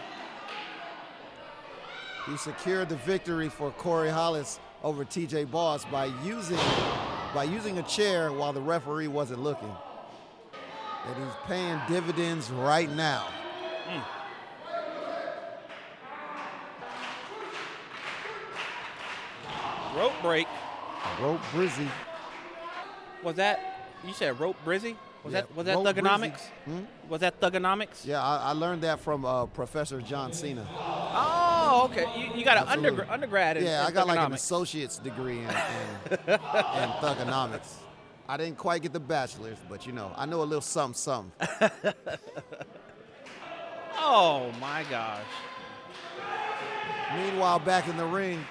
He secured the victory for Corey Hollis over TJ Boss by using by using a chair while the referee wasn't looking. And he's paying dividends right now. Rope break. Rope Brizzy. Was that, you said rope brizzy? Was Yeah, that was that thugonomics? Hmm? Was that thugonomics? Yeah, I, I learned that from uh, Professor John Cena. Oh, okay. You, you got an Absolutely. undergra- undergrad in Yeah, in I got like an associate's degree in, in, in thugonomics. I didn't quite get the bachelor's, but you know, I know a little something, something. Oh my gosh. Meanwhile, back in the ring,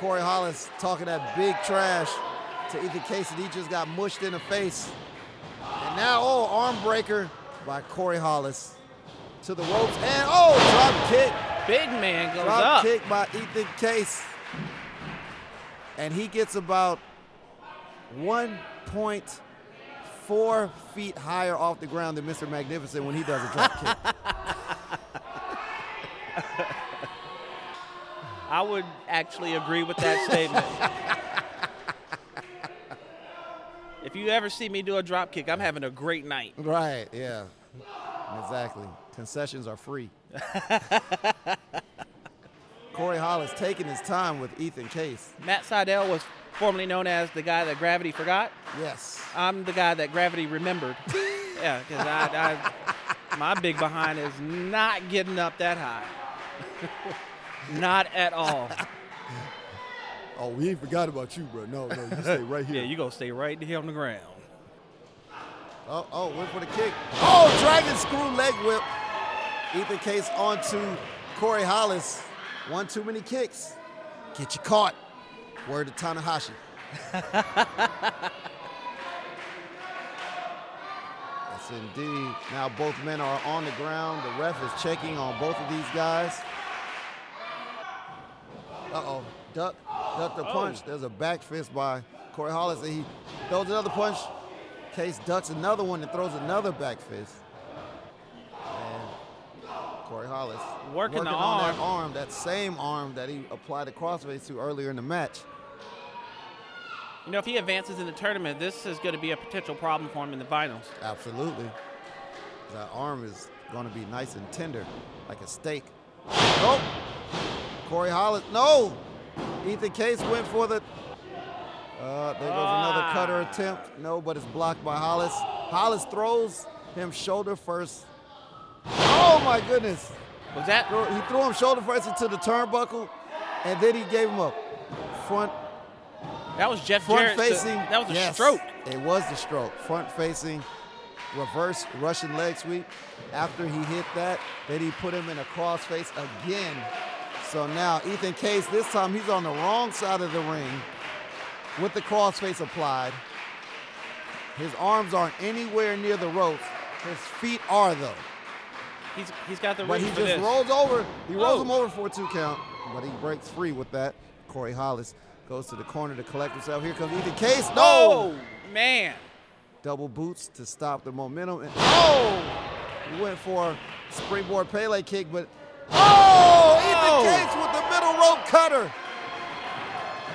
Corey Hollis talking that big trash to Ethan Case, and he just got mushed in the face. And now, oh, arm breaker by Corey Hollis to the ropes, and oh, drop kick, Big man goes drop up. kick by Ethan Case, and he gets about 1.4 feet higher off the ground than Mr. Magnificent when he does a drop kick. I would actually agree with that statement. if you ever see me do a drop kick, I'm having a great night. Right, yeah. Exactly. Concessions are free. Corey Hollis taking his time with Ethan Case. Matt Sydal was formerly known as the guy that gravity forgot. Yes. I'm the guy that gravity remembered. yeah, because I, I, my big behind is not getting up that high. Not at all. Oh, we ain't forgot about you, bro. No, no, you stay right here. Yeah, you gonna stay right here on the ground. Oh, oh, went for the kick. Oh, dragon screw leg whip. Ethan Case onto Corey Hollis. One too many kicks. Get you caught. Word to Tanahashi. yes, indeed. Now both men are on the ground. The ref is checking on both of these guys. Uh-oh. Duck. Duck the oh. punch. There's a back fist by Corey Hollis. And he throws another punch. Case ducks another one and throws another back fist. And Corey Hollis Working the on arm. that arm, that same arm that he applied the crossface to earlier in the match. You know, if he advances in the tournament, this is going to be a potential problem for him in the finals. Absolutely. That arm is going to be nice and tender, like a steak. Nope. Corey Hollis. No. Ethan Case went for the. Uh, there goes another Ah. cutter attempt. No, but it's blocked by Hollis. Hollis throws him shoulder first. Oh my goodness. Was that? He threw him shoulder first into the turnbuckle, and then he gave him a front That was Jeff front Jarrett's- facing. That was a yes, stroke. It was the stroke. Front facing, reverse Russian leg sweep. After he hit that, then he put him in a cross face again. So now Ethan Case, this time he's on the wrong side of the ring with the crossface applied. His arms aren't anywhere near the ropes. His feet are though. He's he's got the But he just this. rolls over. He rolls Oh. him over for a two count, but he breaks free with that. Corey Hollis goes to the corner to collect himself. Here comes Ethan Case. No! Oh man! Double boots to stop the momentum. And oh! He went for a springboard Pele kick, but oh! Ethan. Case with the middle rope cutter.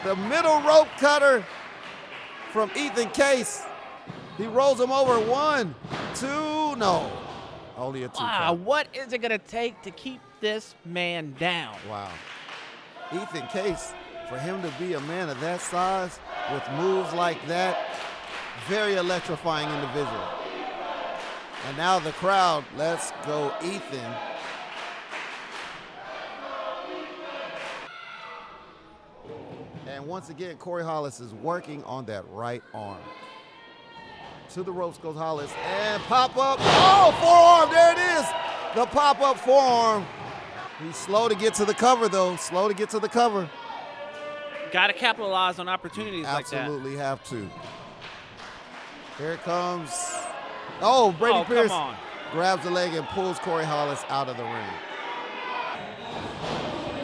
The middle rope cutter from Ethan Case. He rolls him over. One, two, no. Only a two Wow, count. what is it gonna take to keep this man down? Wow. Ethan Case, for him to be a man of that size with moves like that, very electrifying individual. And now the crowd, let's go, Ethan. And once again, Corey Hollis is working on that right arm. To the ropes goes Hollis and pop up. Oh, forearm, there it is. The pop up forearm. He's slow to get to the cover, though. Slow to get to the cover. Got to capitalize on opportunities like that. Absolutely have to. Here it comes. Oh, Brady oh, Pierce come on. grabs the leg and pulls Corey Hollis out of the ring.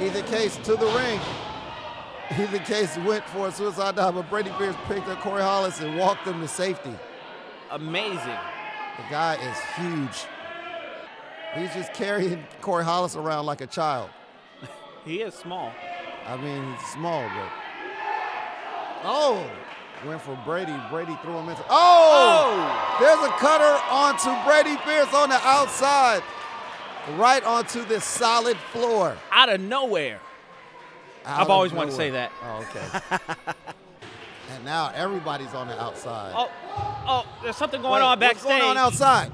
Ethan Case to the ring. Ethan Case went for a suicide dive, but Brady Pierce picked up Corey Hollis and walked him to safety. Amazing. The guy is huge. He's just carrying Corey Hollis around like a child. He is small. I mean, he's small, but. Oh! Went for Brady. Brady threw him into. Oh! oh! There's a cutter onto Brady Pierce on the outside. Right onto this solid floor. Out of nowhere. I've always wanted to say that. Oh, okay. and now everybody's on the outside. Oh, oh, there's something going Wait, on backstage. What's going on outside?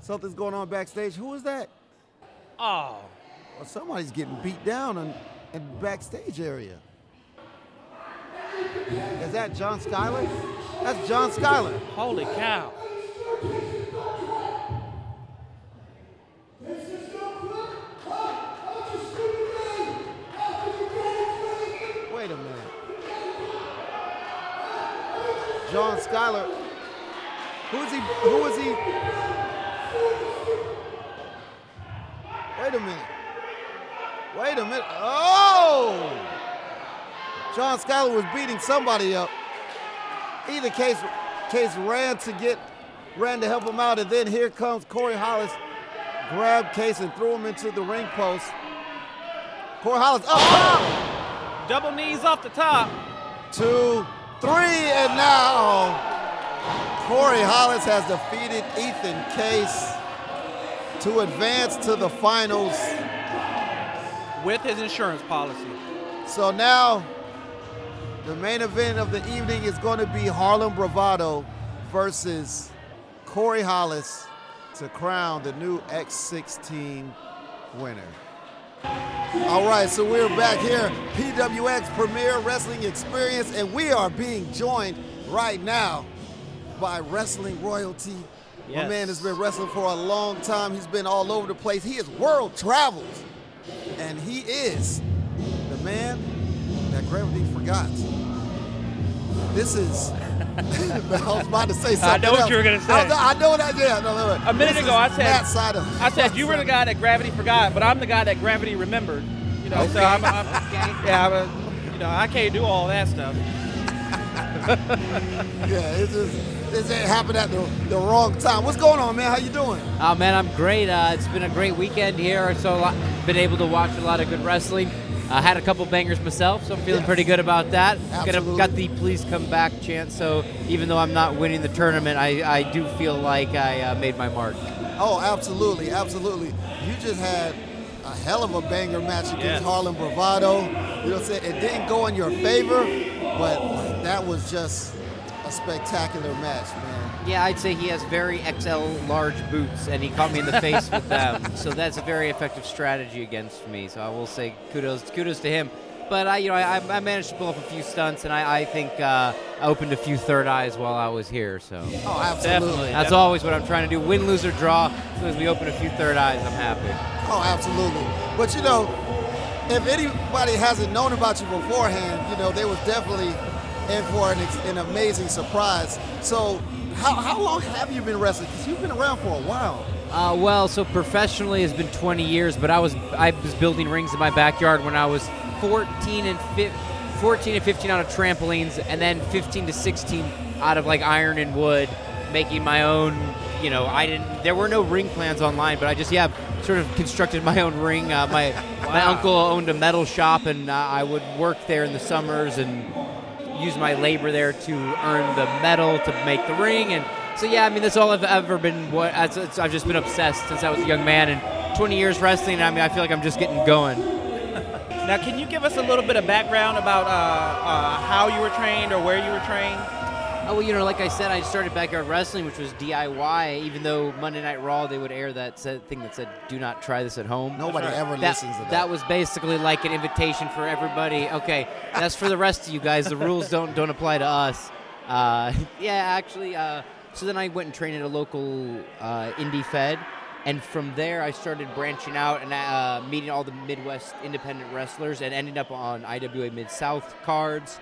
Something's going on backstage. Who is that? Oh, Well, somebody's getting beat down in, in the backstage area. Is that John Skyler? That's John Skyler. holy cow. John Skyler. Who is he? Who is he? Wait a minute. Wait a minute. Oh! John Skyler was beating somebody up. Ethan Case, case ran to get, ran to help him out, and then here comes Corey Hollis, grabbed Case and threw him into the ring post. Corey Hollis up top Double knees off the top. two, three, and now Corey Hollis has defeated Ethan Case to advance to the finals. with his insurance policy. So now the main event of the evening is going to be Harlem Bravado versus Corey Hollis to crown the new X16 winner. All right, so we're back here, PWX Premier Wrestling Experience, and we are being joined right now by Wrestling Royalty. My Yes. man has been wrestling for a long time. He's been all over the place. He is world travels, and he is the man that gravity forgot. This is. I was about to say something. I know what else. you were gonna I, was- say. I know that. Yeah, no, no, no. A minute This ago, I said- Matt Seidelman. I said you were the guy that gravity forgot, but I'm the guy that gravity remembered. You know, so I'm, I'm yeah, I'm a, you know, I can't do all that stuff. Yeah, it's just this ain't happened at the, the wrong time. What's going on, man? How you doing? Oh man, I'm great. Uh, it's been a great weekend here. So a lot, been able to watch a lot of good wrestling. I had a couple bangers myself, so I'm feeling Yes. pretty good about that. Got, a, Absolutely. got the please come back chance. So even though I'm not winning the tournament, I, I do feel like I uh, made my mark. Oh, absolutely, absolutely. You just had a hell of a banger match against Yes. Harlem Bravado. You know what I'm saying? It didn't go in your favor, but that was just a spectacular match. Yeah, I'd say he has very XL large boots, and he caught me in the face with them. So that's a very effective strategy against me. So I will say kudos, kudos to him. But I, you know, I, I managed to pull off a few stunts, and I, I think uh, I opened a few third eyes while I was here. So Oh, absolutely. Definitely. that's always what I'm trying to do: win, lose, or draw. As soon as we open a few third eyes, I'm happy. Oh, absolutely. But you know, if anybody hasn't known about you beforehand, you know, they was definitely in for an, an amazing surprise. So, how, how long have you been wrestling? Because you've been around for a while. Uh, well, so professionally has been 20 years, but I was I was building rings in my backyard when I was 14 and fi- 14 and 15 out of trampolines, and then 15 to 16 out of like iron and wood, making my own. You know, I didn't. There were no ring plans online, but I just yeah, sort of constructed my own ring. Uh, my my uncle owned a metal shop, and uh, I would work there in the summers and use my labor there to earn the medal to make the ring and so yeah i mean that's all i've ever been what i've just been obsessed since i was a young man and 20 years wrestling i mean i feel like i'm just getting going Now, can you give us a little bit of background about uh, uh, how you were trained or where you were trained? Oh well you know like i said i started backyard wrestling which was diy even though monday night raw they would air that said thing that said do not try this at home Nobody ever that, listens to that. that was basically like an invitation for everybody. Okay, that's for the rest of you guys. The rules don't don't apply to us. Uh, yeah, actually. Uh, so then I went and trained at a local uh, indie fed, and from there I started branching out and uh, meeting all the Midwest independent wrestlers, and ended up on IWA Mid South cards.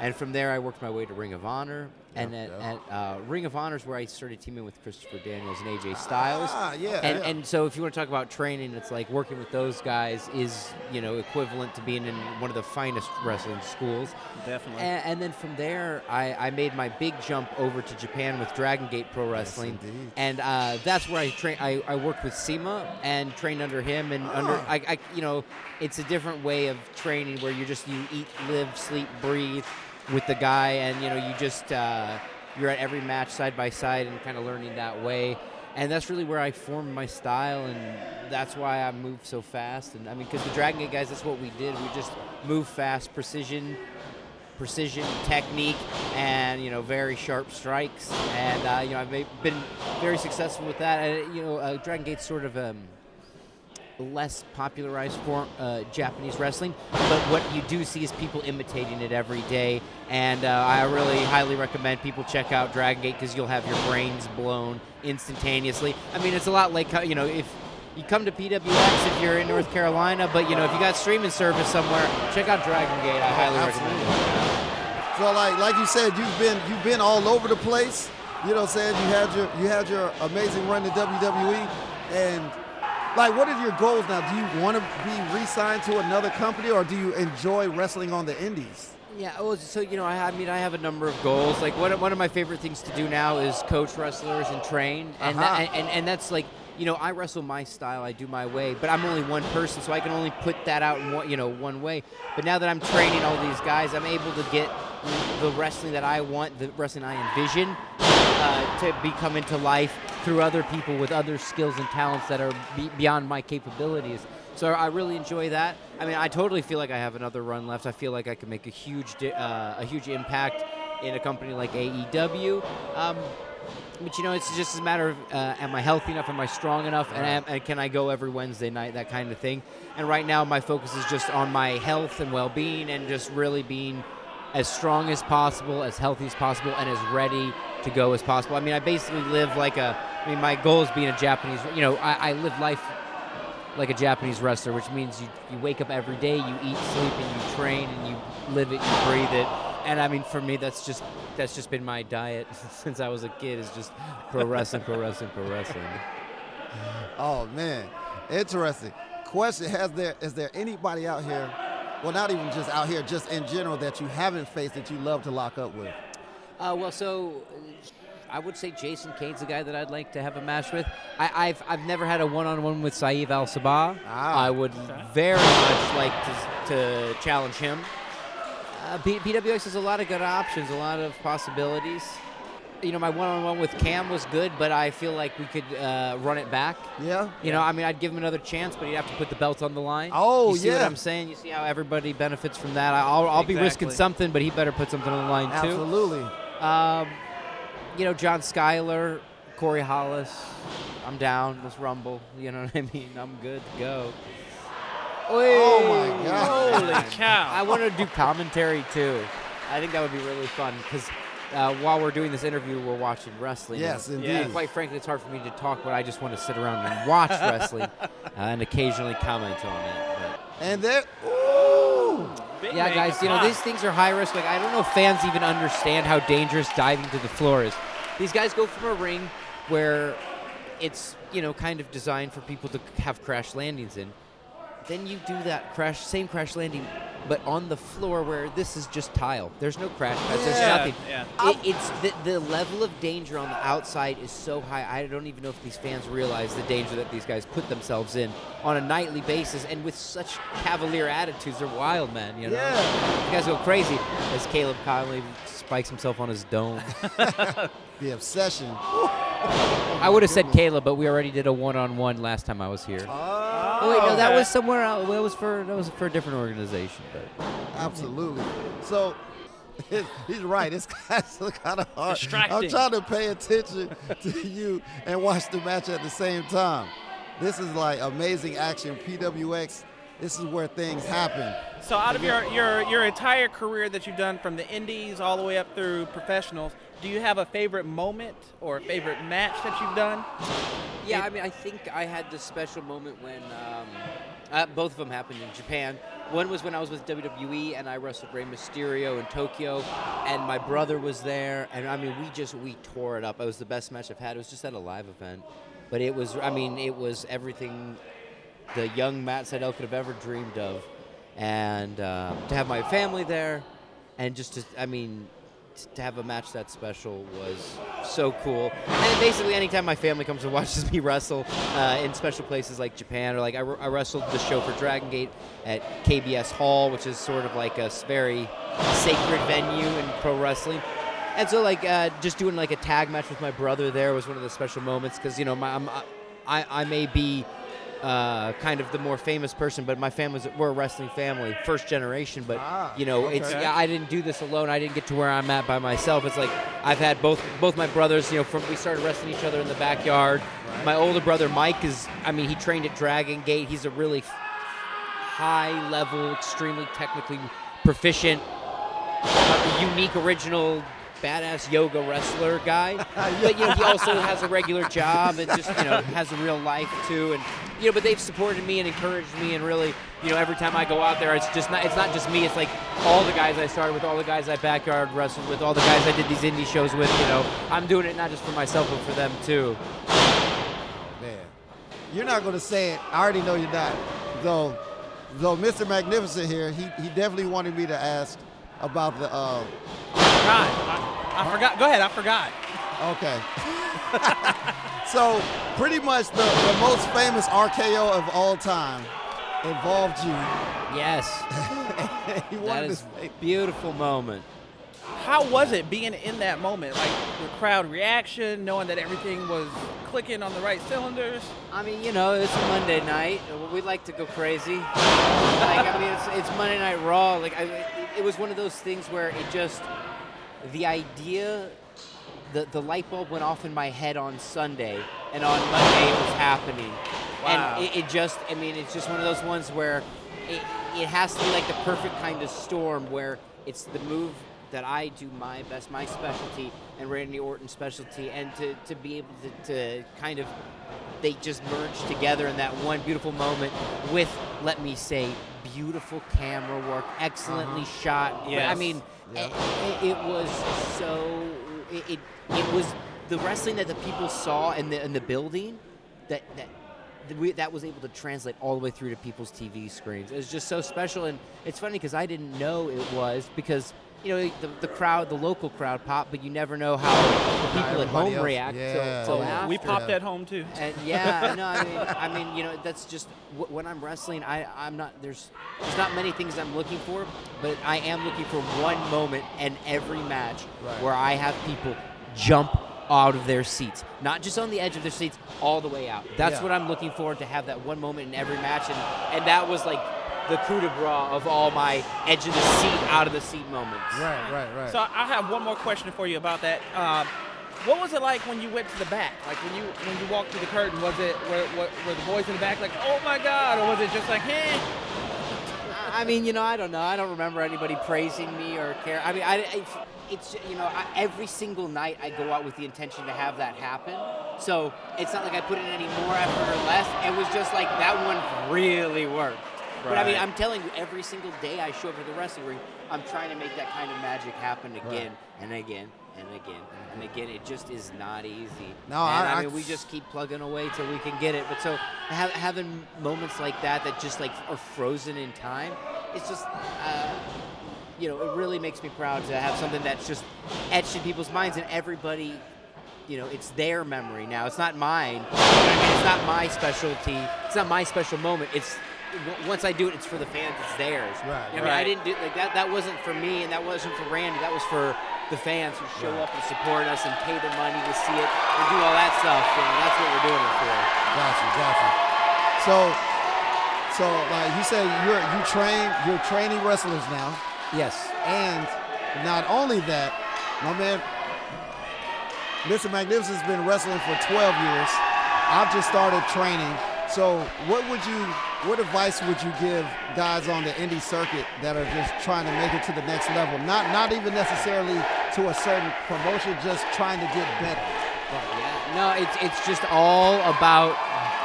And from there I worked my way to Ring of Honor, and Yeah, at, yeah. at uh, Ring of Honor is where I started teaming with Christopher Daniels and AJ Styles. Ah, yeah, And yeah. and so if you want to talk about training, it's like working with those guys is you know equivalent to being in one of the finest wrestling schools. Definitely. And, and then from there, I, I made my big jump over to Japan with Dragon Gate Pro Wrestling, indeed. and uh, that's where I train. I, I worked with CIMA and trained under him, and under Ah. I, I you know it's a different way of training where you just you eat, live, sleep, breathe with the guy, and you know you just uh, you're at every match side by side and kind of learning that way. And that's really where I formed my style, and that's why I move so fast. And I mean, because the Dragon Gate guys, that's what we did. We just move fast, precision, precision, technique, and you know very sharp strikes. And uh, you know I've been very successful with that. And you know uh, Dragon Gate's sort of um, less popularized form uh, Japanese wrestling, but what you do see is people imitating it every day. And uh, I really highly recommend people check out Dragon Gate because you'll have your brains blown instantaneously. I mean, it's a lot like you know if. You come to PWX if you're in North Carolina, but you know if you got streaming service somewhere, check out Dragon Gate. I highly recommend it. So like like you said, you've been you've been all over the place. You know what I'm saying? You had your you had your amazing run to WWE and like what are your goals now? Do you want to be re-signed to another company or do you enjoy wrestling on the indies? Yeah, well, so you know, I, I mean, I have a number of goals. Like one of, one of my favorite things to do now is coach wrestlers and train, and Uh-huh. that, and, and that's like, you know, I wrestle my style, I do my way, but I'm only one person, so I can only put that out in one, you know, one way. But now that I'm training all these guys, I'm able to get the wrestling that I want, the wrestling I envision, uh, to be come into life through other people with other skills and talents that are be- beyond my capabilities. So I really enjoy that. I mean, I totally feel like I have another run left. I feel like I can make a huge, di- uh, a huge impact in a company like AEW. Um, but you know, it's just a matter of uh, am I healthy enough? Am I strong enough? And, am, and can I go every Wednesday night? That kind of thing. And right now, my focus is just on my health and well-being, and just really being as strong as possible, as healthy as possible, and as ready to go as possible. I mean, I basically live like a. I mean, my goal is being a Japanese. You know, I, I live life like a Japanese wrestler, which means you, you wake up every day, you eat, sleep, and you train, and you live it, you breathe it. And I mean, for me, that's just that's just been my diet since I was a kid. Is just pro wrestling, pro wrestling, pro wrestling. Oh man, interesting. Question: Has there is there anybody out here, well, not even just out here, just in general, that you haven't faced that you love to lock up with? Uh, well, so I would say Jason Cade's the guy that I'd like to have a match with. I, I've I've never had a one-on-one with Saeed Al Sabah. Ah. I would very much like to, to challenge him. Uh, P- PWX has a lot of good options, a lot of possibilities. You know, my one-on-one with Cam was good, but I feel like we could uh, run it back. Yeah. You know, I mean, I'd give him another chance, but he'd have to put the belt on the line. Oh, you see what. I'm saying? You see how everybody benefits from that? I'll, I'll be risking something, but he better put something on the line too. Absolutely. Um, you know, John Skyler, Corey Hollis. I'm down. Let's rumble. You know what I mean? I'm good to go. Oh my God. Holy cow. I want to do commentary too. I think that would be really fun because uh, while we're doing this interview, we're watching wrestling. Yes, and, indeed. and quite frankly, it's hard for me to talk when I just want to sit around and watch wrestling uh, and occasionally comment on it. But And there, ooh, Big yeah, guys, you know these things are high risk. Like I don't know if fans even understand how dangerous diving to the floor is. These guys go from a ring where it's you know kind of designed for people to have crash landings in. Then you do that crash, same crash landing, but on the floor where this is just tile. There's no crash pads. There's Yeah, nothing. yeah. It, it's the, the level of danger on the outside is so high. I don't even know if these fans realize the danger that these guys put themselves in on a nightly basis, and with such cavalier attitudes, they're wild, man. You know, Yeah. you guys go crazy as Caleb Conley spikes himself on his dome. the obsession. I would have said Caleb, but we already did a one-on-one last time I was here. Oh, oh wait, no, that okay. was somewhere else. That was for that was for a different organization, but. Absolutely. So he's right. It's kind of hard. I'm Distracting. trying to pay attention to you and watch the match at the same time. This is like amazing action. PWX. This is where things happen. So out of your, your your entire career that you've done from the indies all the way up through professionals, do you have a favorite moment or a favorite match that you've done? Yeah, I mean, I think I had this special moment when um, Uh, both of them happened in Japan. One was when I was with WWE and I wrestled Rey Mysterio in Tokyo, and my brother was there, and I mean we just we tore it up. It was the best match I've had. It was just at a live event, but it was I mean it was everything the young Matt Sydal could have ever dreamed of, and uh, to have my family there, and just to I mean to have a match that special was so cool. And basically, anytime my family comes and watches me wrestle uh, in special places like Japan, or like I, I wrestled the show for Dragon Gate at KBS Hall, which is sort of like a very sacred venue in pro wrestling. And so, like, uh, just doing like a tag match with my brother there was one of the special moments because you know, my, I'm, I, I may be uh, kind of the more famous person, but my family's we're a wrestling family, first generation. But you know, it's yeah, I didn't do this alone. I didn't get to where I'm at by myself. It's like I've had both both my brothers. You know, from we started wrestling each other in the backyard. My older brother Mike is, I mean, he trained at Dragon Gate. He's a really high level, extremely technically proficient, unique, original, badass yoga wrestler guy. But you know, he also has a regular job and just you know has a real life too. And you know, but they've supported me and encouraged me and really, you know, every time I go out there, it's just not it's not just me. It's like all the guys I started with, all the guys I backyard wrestled with, all the guys I did these indie shows with. You know, I'm doing it not just for myself but for them too. Man, you're not going to say it. I already know you're not. Though, though Mr. Magnificent here, he, he definitely wanted me to ask about the. Uh, forgot. I, I forgot. Go ahead. I forgot. Okay. so, pretty much the, the most famous RKO of all time involved you. Yes. he That wanted is to a beautiful moment. How was it being in that moment? Like the crowd reaction, knowing that everything was clicking on the right cylinders. I mean, you know, it's a Monday night. We like to go crazy. like, I mean, it's, it's Monday Night Raw. Like, I, it, it was one of those things where it just, the idea, the, the light bulb went off in my head on Sunday, and on Monday it was happening. Wow. And it, it just, I mean, it's just one of those ones where it, it has to be like the perfect kind of storm where it's the move that I do my best, my specialty, and Randy Orton's specialty, and to, to be able to, to kind of they just merge together in that one beautiful moment with, let me say, beautiful camera work, excellently uh-huh. shot. But, I mean, it, it, it was so. It, it it was the wrestling that the people saw in the in the building that that. that was able to translate all the way through to people's TV screens. It was just so special, and it's funny because I didn't know it was because you know the, the crowd, the local crowd pop, but you never know how the people at home else- react. yeah, till, till yeah. We popped Yeah. at home too. And yeah, no, I mean, I mean, you know, that's just wh- when I'm wrestling. I, I'm not. There's, there's not many things I'm looking for, but I am looking for one moment in every match Right. where I have people jump out of their seats, not just on the edge of their seats, all the way out. That's Yeah. what I'm looking for to have that one moment in every match, and and that was like the coup de grace of all my edge of the seat, out of the seat moments. Right, right, right. So I have one more question for you about that. Um, what was it like when you went to the back? Like when you when you walked through the curtain, was it were, were, were the boys in the back like, oh my god, or was it just like, eh? I mean, you know, I don't know. I don't remember anybody praising me or care. I mean, I, I- it's you know, I, every single night I go out with the intention to have that happen. So it's not like I put in any more effort or less. It was just like that one really worked. But I mean, I'm telling you, every single day I show up to the wrestling ring, I'm trying to make that kind of magic happen again and again and again and again. It just is not easy. No, and I- I, I- mean, we just keep plugging away till we can get it. But so ha- having moments like that that just like are frozen in time, it's just. Uh, you know, it really makes me proud to have something that's just etched in people's minds and everybody, you know, it's their memory now. It's not mine. You know I mean? It's not my specialty. It's not my special moment. It's once I do it, it's for the fans. It's theirs. Right, You know, I mean, I didn't do like that. That wasn't for me, and that wasn't for Randy. That was for the fans who show up and support us and pay the money to see it and do all that stuff. You know, that's what we're doing it for. Gotcha, gotcha. So, so like you said, you're you train, you're training wrestlers now, Yes. and not only that, my man, Mr. Magnificent's been wrestling for 12 years. I've just started training. So, what would you, what advice would you give guys on the indie circuit that are just trying to make it to the next level? Not, not even necessarily to a certain promotion, just trying to get better. Yeah, no, it's it's just all about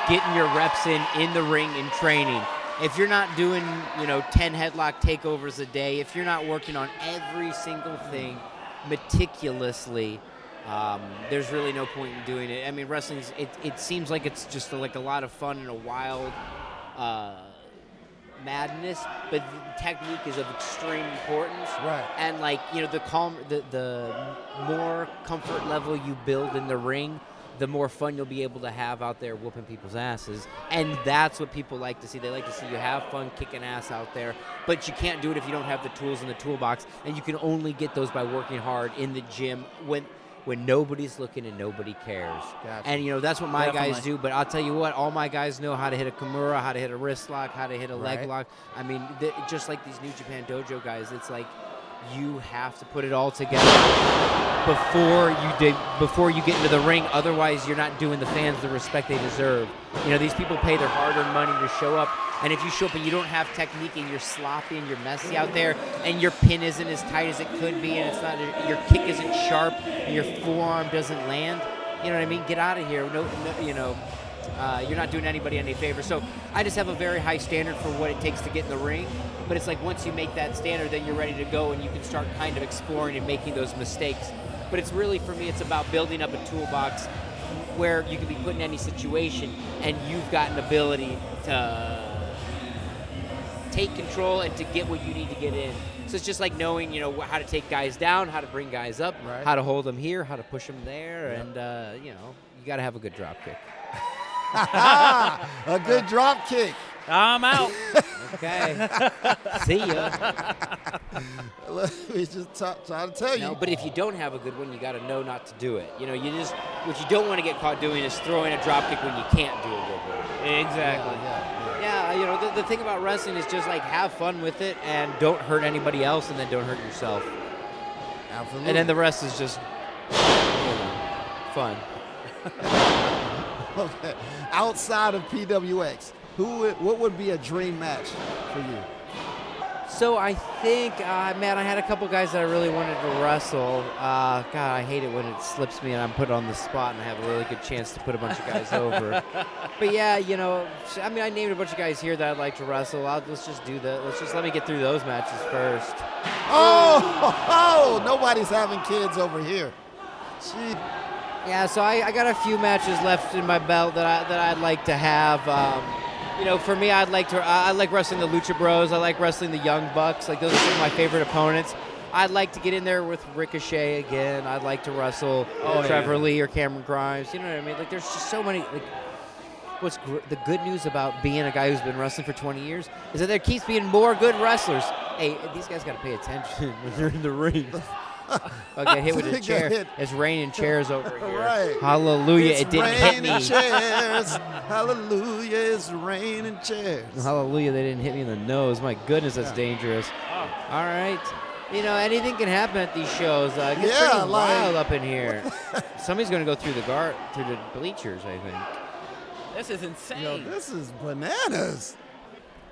getting your reps in in the ring and training. if you're not doing, you know, 10 headlock takeovers a day, if you're not working on every single thing meticulously, um, there's really no point in doing it. I mean, wrestling it, it seems like it's just like a lot of fun and a wild uh, madness, but the technique is of extreme importance. Right. And like you know, the calm, the the more comfort level you build in the ring, the more fun you'll be able to have out there whooping people's asses. And that's what people like to see. They like to see you have fun kicking ass out there. But you can't do it if you don't have the tools in the toolbox. And you can only get those by working hard in the gym when when nobody's looking and nobody cares. Gotcha. And you know that's what my guys do. But I'll tell you what, all my guys know how to hit a kimura, how to hit a wrist lock, how to hit a leg Right. lock. I mean, th- just like these New Japan Dojo guys, it's like you have to put it all together before you did before you get into the ring. Otherwise, you're not doing the fans the respect they deserve. You know, these people pay their hard-earned money to show up, and if you show up and you don't have technique and you're sloppy and you're messy out there, and your pin isn't as tight as it could be, and it's not your kick isn't sharp, and your forearm doesn't land, you know what I mean? Get out of here. No, no you know. Uh, you're not doing anybody any favor. So I just have a very high standard for what it takes to get in the ring. But it's like once you make that standard, then you're ready to go and you can start kind of exploring and making those mistakes. But it's really, for me, it's about building up a toolbox where you can be put in any situation and you've got an ability to take control and to get what you need to get in. So it's just like knowing, you know, how to take guys down, how to bring guys up, Right. how to hold them here, how to push them there, and uh, you know, you got to have a good drop kick. a good drop kick. I'm out. Okay. See ya. Look, we just t- trying to tell you. No, but if you don't have a good one, you got to know not to do it. You know, you just what you don't want to get caught doing is throwing a drop kick when you can't do a good one. exactly. Yeah, you know, the, the thing about wrestling is just like have fun with it and don't hurt anybody else, and then don't hurt yourself. Absolutely. And then the rest is just you know, fun. Okay. Outside of PWX, who what would be a dream match for you? So I think, uh, man, I had a couple guys that I really wanted to wrestle. Uh, God, I hate it when it slips me and I'm put on the spot and I have a really good chance to put a bunch of guys over. But yeah, you know, I mean, I named a bunch of guys here that I'd like to wrestle. I'll, let's just do that. Let's just let me get through those matches first. Oh, oh, nobody's having kids over here. Gee. Yeah, so I, I got a few matches left in my belt that I that I'd like to have. Um, you know, for me, I'd like to. I, like wrestling the Lucha Bros. I like wrestling the Young Bucks. Like those are some of my favorite opponents. I'd like to get in there with Ricochet again. I'd like to wrestle Oh, Trevor yeah. Lee or Cameron Grimes. You know what I mean? Like there's just so many. Like, what's gr- the good news about being a guy who's been wrestling for 20 years is that there keeps being more good wrestlers. Hey, these guys got to pay attention when they're in the ring. I'll get hit with a chair. It's raining chairs over here. Right. Hallelujah! It's it didn't hit raining me. chairs. Hallelujah, it's raining chairs. Hallelujah! They didn't hit me in the nose. My goodness, that's dangerous. All right. You know, anything can happen at these shows. Uh, it gets Yeah, pretty like- wild up in here. Somebody's gonna go through the guard, through the bleachers. I think. This is insane. Yo, this is bananas.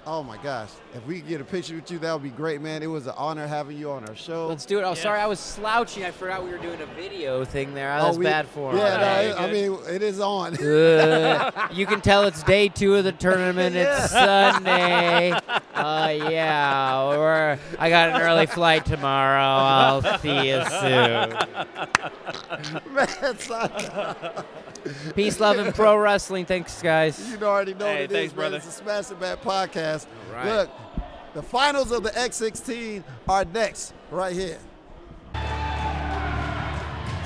Oh my gosh. If we could get a picture with you, that would be great, man. It was an honor having you on our show. Let's do it. Oh, Yeah. sorry, I was slouching. I forgot we were doing a video thing there. That was we- bad for Yeah, me. no, Okay, I mean, it is on. Uh, you can tell it's day two of the tournament. It's Sunday. Uh, yeah, we're, I got an early flight tomorrow. I'll see you soon. man, son, Peace, love, and pro wrestling. Thanks, guys. you already know Hey, what it is, thanks, man. brother. It's the Smash the Mat podcast. All right. Look, the finals of the X16 are next, right here.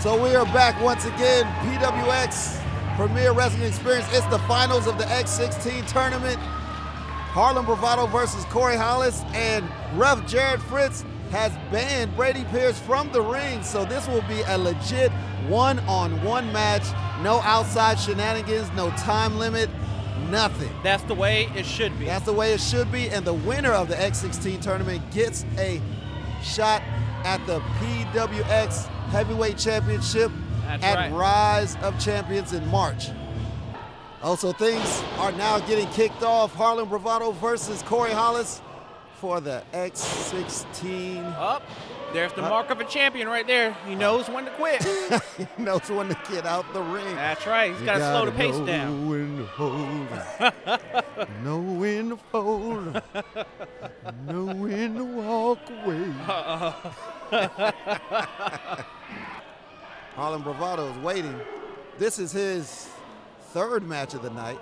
So we are back once again. PWX Premier Wrestling Experience. It's the finals of the X16 tournament. Harlem Bravado versus Corey Hollis, and Ref Jared Fritz has banned Brady Pierce from the ring. So this will be a legit one-on-one match. No outside shenanigans, no time limit, nothing. That's the way it should be. That's the way it should be. And the winner of the X16 tournament gets a shot at the PWX Heavyweight Championship That's at right. Rise of Champions in March. Also, things are now getting kicked off. Harlem Bravado versus Corey Hollis for the X16 Up. There's the mark of a champion right there. He knows when to quit. he knows when to get out the ring. That's right. He's got to slow the pace know down. When to hold know when to fold know when to walk away. Harlem Bravado is waiting. This is his third match of the night.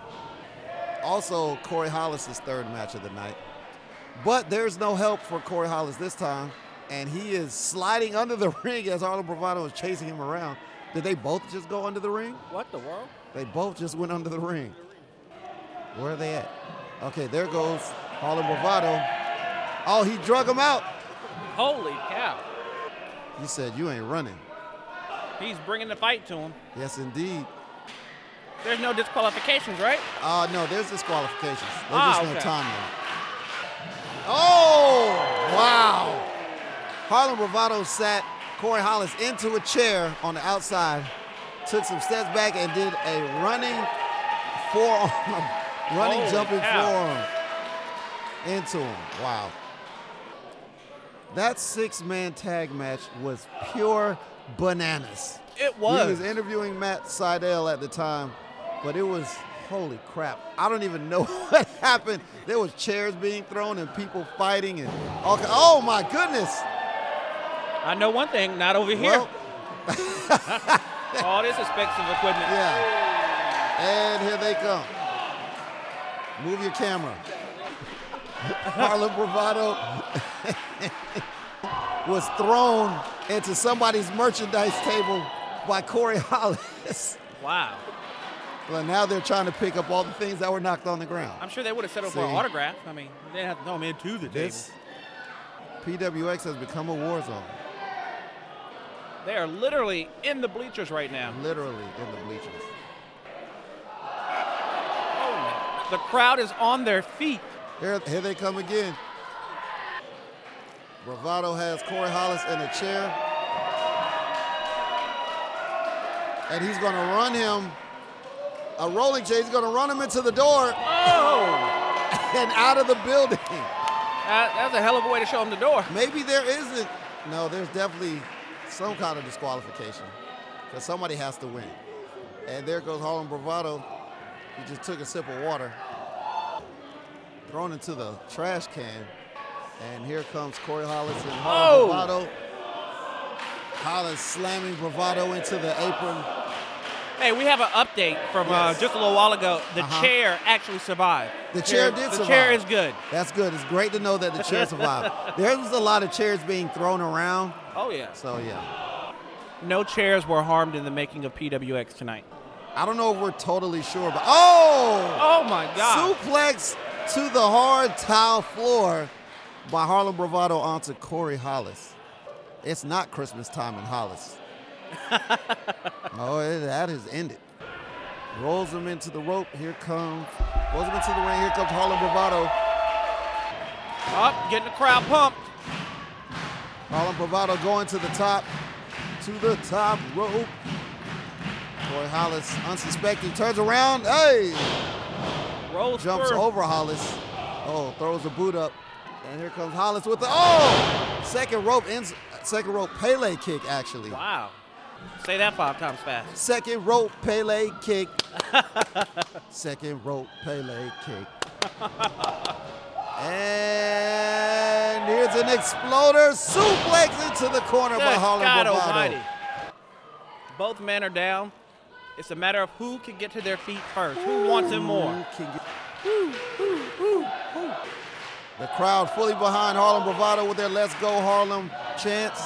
Also, Corey Hollis's third match of the night. But there's no help for Corey Hollis this time, and he is sliding under the ring as Harlem Bravado is chasing him around. Did they both just go under the ring? What the world? They both just went under the ring. Where are they at? Okay, there goes Harlem Bravado. Oh, he drug him out. Holy cow. He said, You ain't running. He's bringing the fight to him. Yes, indeed. There's no disqualifications, right? Uh, no, there's disqualifications. There's Ah, just no okay. time limit. Oh, wow. Harlem Bravado sat Corey Hollis into a chair on the outside, took some steps back, and did a running forearm, running Holy jumping cow. forearm into him. Wow. That six man tag match was pure bananas. It was. He was. was interviewing Matt Sydal at the time, but it was holy crap. I don't even know what happened. There was chairs being thrown and people fighting and all. Oh my goodness! I know one thing, not over here. Well, All this expensive equipment. yeah. And here they come. Move your camera. Harlem Bravado was thrown into somebody's merchandise table by Corey Hollis. Wow. Well, now they're trying to pick up all the things that were knocked on the ground. I'm sure they would have settled for an autograph. I mean, they have to throw him into the table. This PWX has become a war zone, They are literally in the bleachers right now. literally in the bleachers. Oh, the crowd is on their feet. Here, here they come again. Bravado has Corey Hollis in a chair. And he's going to run him a rolling chair. He's going to run him into the door Oh! and out of the building. That, that's a hell of a way to show him the door. Maybe there isn't. No, there's definitely some kind of disqualification because somebody has to win. And there goes Harlem Bravado. He just took a sip of water, thrown into the trash can. And here comes Corey Hollis and Harlem Oh! Bravado. Hollis slamming Bravado into the apron. Hey, we have an update from uh, just a little while ago. The Uh-huh. chair actually survived. The chair did the survive. chair is good. That's good. It's great to know that the chair survived. there was a lot of chairs being thrown around. Oh, yeah. So, yeah. No chairs were harmed in the making of PWX tonight. I don't know if we're totally sure, but oh! Oh, my God. Suplex to the hard tile floor by Harlem Bravado onto Corey Hollis. It's not Christmas time in Hollis. oh, that has ended. Rolls him into the rope. Here comes. Rolls him into the ring. Here comes Harlem Bravado. Up, getting the crowd pumped. Harlem Bravado going to the top. To the top rope. Boy Hollis, unsuspecting, turns around. Hey! Roll jumps swerve. over Hollis. Oh, throws the boot up. And here comes Hollis with the oh second rope ins second rope Pele kick actually. Wow. Say that five times fast. Second rope Pele kick. second rope Pele kick. and here's an exploder suplex into the corner by Harlem God Bravado. Almighty. Both men are down. It's a matter of who can get to their feet first. Who wants it more? Can get- The crowd fully behind Harlem Bravado with their Let's Go Harlem chants.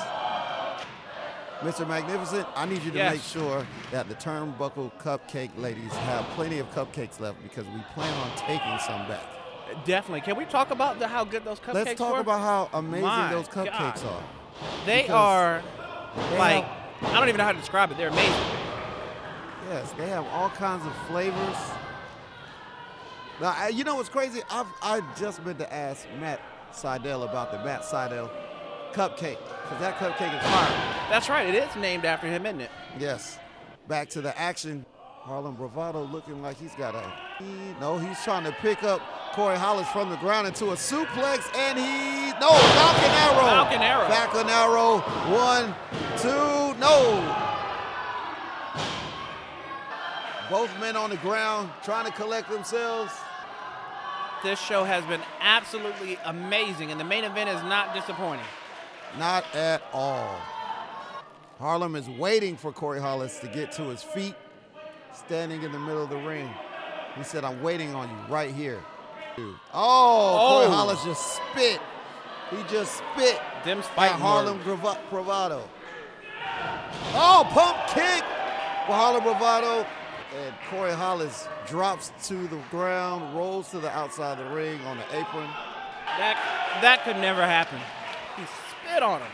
Mr. Magnificent, I need you to Yes. make sure that the Turnbuckle Cupcake ladies have plenty of cupcakes left because we plan on taking some back. Definitely. Can we talk about the, how good those cupcakes are? Let's talk were? about how amazing My those cupcakes God. are. They because are they like have- I don't even know how to describe it. They're amazing. Yes, they have all kinds of flavors. Now, you know what's crazy? I've I just meant to ask Matt Sydal about the Matt Sydal cupcake because that cupcake is fire. That's right. It is named after him, isn't it? Yes. Back to the action. Harlem Bravado looking like he's got a. he- no, he's trying to pick up Corey Hollis from the ground into a suplex, and he no Falcon Arrow. Falcon Arrow. Falcon Arrow. One, two, no. Both men on the ground trying to collect themselves. This show has been absolutely amazing, and the main event is not disappointing. Not at all. Harlem is waiting for Corey Hollis to get to his feet, standing in the middle of the ring. He said, I'm waiting on you right here. Dude. Oh, Corey Oh. Hollis just spit. He just spit Them at Harlem. Grava- Bravado. Oh, pump kick for Harlem Bravado. And Corey Hollis drops to the ground, rolls to the outside of the ring on the apron. That that could never happen. Spit on him.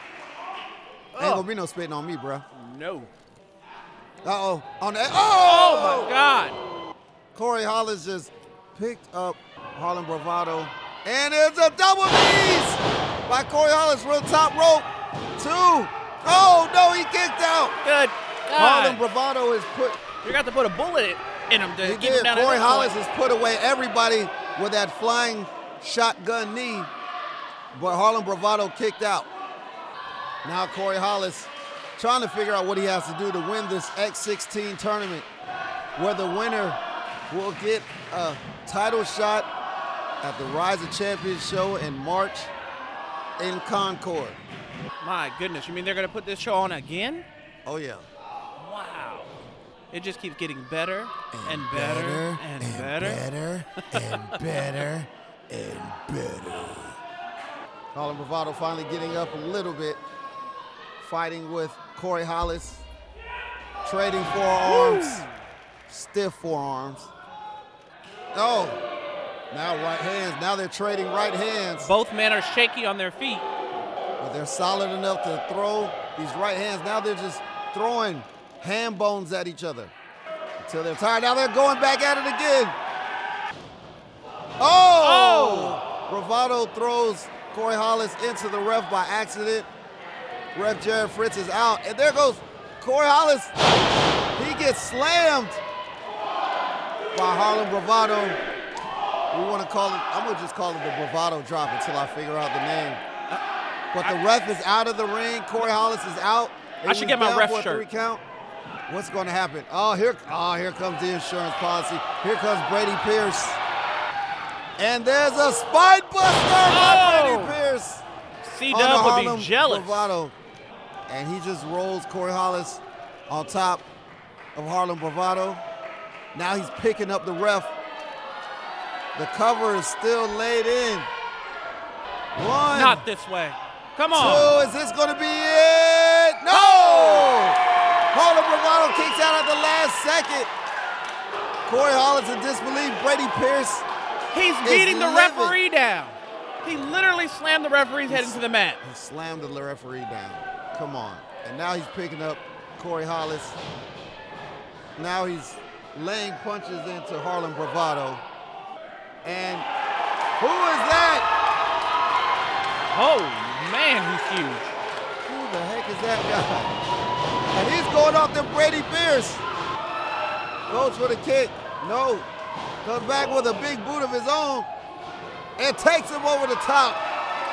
Ain't gonna be no spitting on me, bruh. No. Uh-oh. On the Oh Oh! my God. Corey Hollis just picked up Harlem Bravado. And it's a double knees by Corey Hollis from the top rope. Two. Oh, no, he kicked out. Good. God. Bravado is put. You got to put a bullet in him to He keep him did. down. Corey point. has put away everybody with that flying shotgun knee. But Harlem Bravado kicked out. Now Corey Hollis trying to figure out what he has to do to win this X16 tournament, where the winner will get a title shot at the Rise of Champions show in March in Concord. My goodness. You mean they're going to put this show on again? Oh yeah. Wow. It just keeps getting better and, better, and, better. And better and better and better. Harlem Bravado finally getting up a little bit, fighting with Corey Hollis, trading forearms, stiff forearms. Oh, now right hands. Now they're trading right hands, Both men are shaky on their feet. but they're solid enough to throw these right hands. Now they're just throwing hand bones at each other until they're tired. Now they're going back at it again. Oh! oh! Bravado throws Corey Hollis into the ref by accident. Ref Jared Fritz is out. And there goes Corey Hollis. He gets slammed by Harlem Bravado. We want to call it, I'm going to just call it the Bravado drop until I figure out the name. But the ref is out of the ring. Corey Hollis is out. I should get my ref shirt. Three count. What's going to happen? Oh, here, oh, here comes the insurance policy. Here comes Brady Pierce. And there's a spine buster by Oh! Brady Pierce. C on would be jealous. Bravado. And he just rolls Corey Hollis on top of Harlem Bravado. Now he's picking up the ref. The cover is still laid in. One. Not this way. Come on. Two, is this gonna be it? No! Oh! Harlem Bravado kicks out at the last second. Corey Hollis in disbelief. Brady Pierce. He's beating the livid. referee down. He literally slammed the referee's head into the mat. He slammed the referee down. Come on. And now he's picking up Corey Hollis. Now he's laying punches into Harlem Bravado. And who is that? Oh man, he's huge. Who the heck is that guy? And he's going off to Brady Pierce. Goes for the kick. No. Comes back with a big boot of his own and takes him over the top.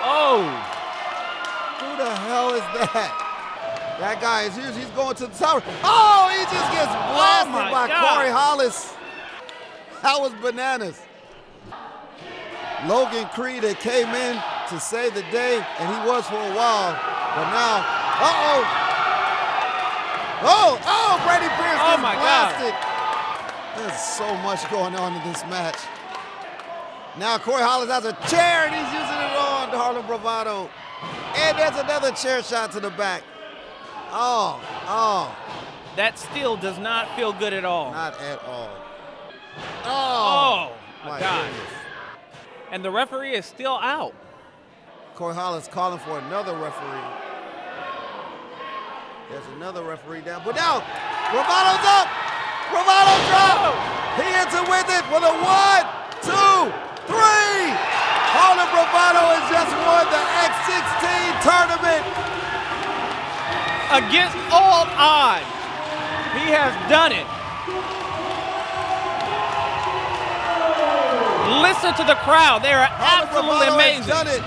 Oh, Who the hell is that? That guy is huge. He's going to the top. Oh, he just gets oh blasted my by God. Corey Hollis. That was bananas. Logan Creed that came in to save the day, and he was for a while. But now, uh-oh. Oh, oh, Brady Pierce Oh gets my God. blasted. There's so much going on in this match. Now Corey Hollis has a chair and he's using it on Harlem Bravado. And there's another chair shot to the back. Oh, oh, that still does not feel good at all. not at all. Oh, Oh, my God. goodness. And the referee is still out. Corey Hollis calling for another referee. There's another referee down, but now Bravado's up. Bravado drop. Oh. He hits it with it for the one, two, three. Harlem Bravado has just won the X16 tournament. Against all odds, he has done it. listen to the crowd. They are Harlem absolutely Bravado has amazing. done it.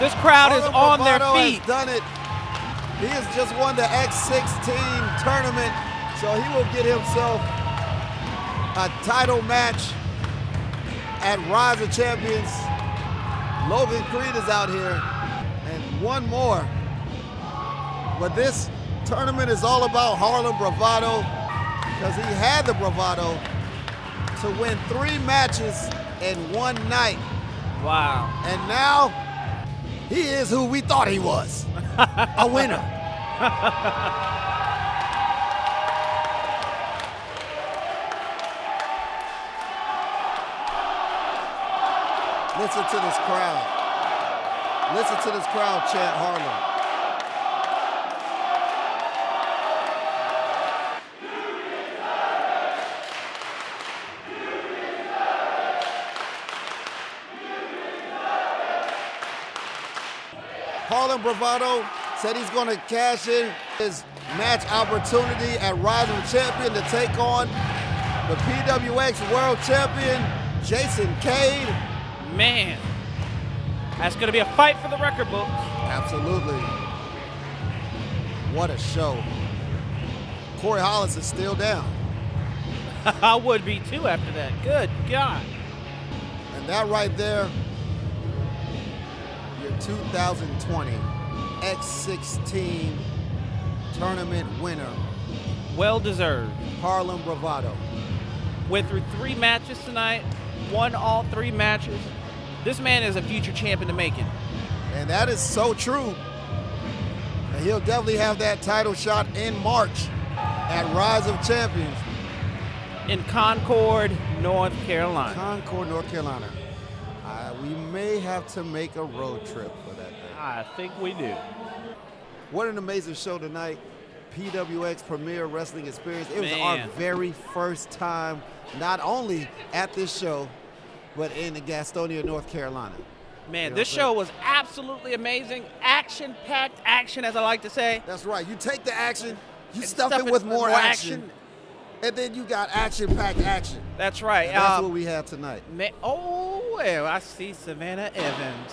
This crowd is on their feet. Has done it. He has just won the X16 tournament, so he will get himself a title match at Rise of Champions. Logan Creed is out here, and one more. But this tournament is all about Harlem Bravado because he had the bravado to win three matches in one night. Wow. And now he is who we thought he was a winner. Listen to this crowd. Listen to this crowd chant Harlem. Harlem Bravado said he's going to cash in his match opportunity at Rising Champion to take on the PWX World Champion, Jason Cade. Man, that's going to be a fight for the record books. Absolutely. What a show. Corey Hollis is still down. I would be too after that. Good God. And that right there, your 2020 X16 tournament winner, Well deserved. Harlem Bravado. Went through three matches tonight, won all three matches. This man is a future champ in the making. And that is so true. And he'll definitely have that title shot in March at Rise of Champions, In Concord, North Carolina. Concord, North Carolina. Uh, we may have to make a road trip for that thing. I think we do. What an amazing show tonight. PWX Premier Wrestling Experience. It was our very first time, not only at this show, but in Gastonia, North Carolina. Man, You know this show was absolutely amazing. Action packed action, as I like to say. That's right. You take the action, you stuff, stuff it with more, action, action. and then you got action-packed action. That's right. And that's Um, what we have tonight. Ma- oh, well, I see Savannah Evans.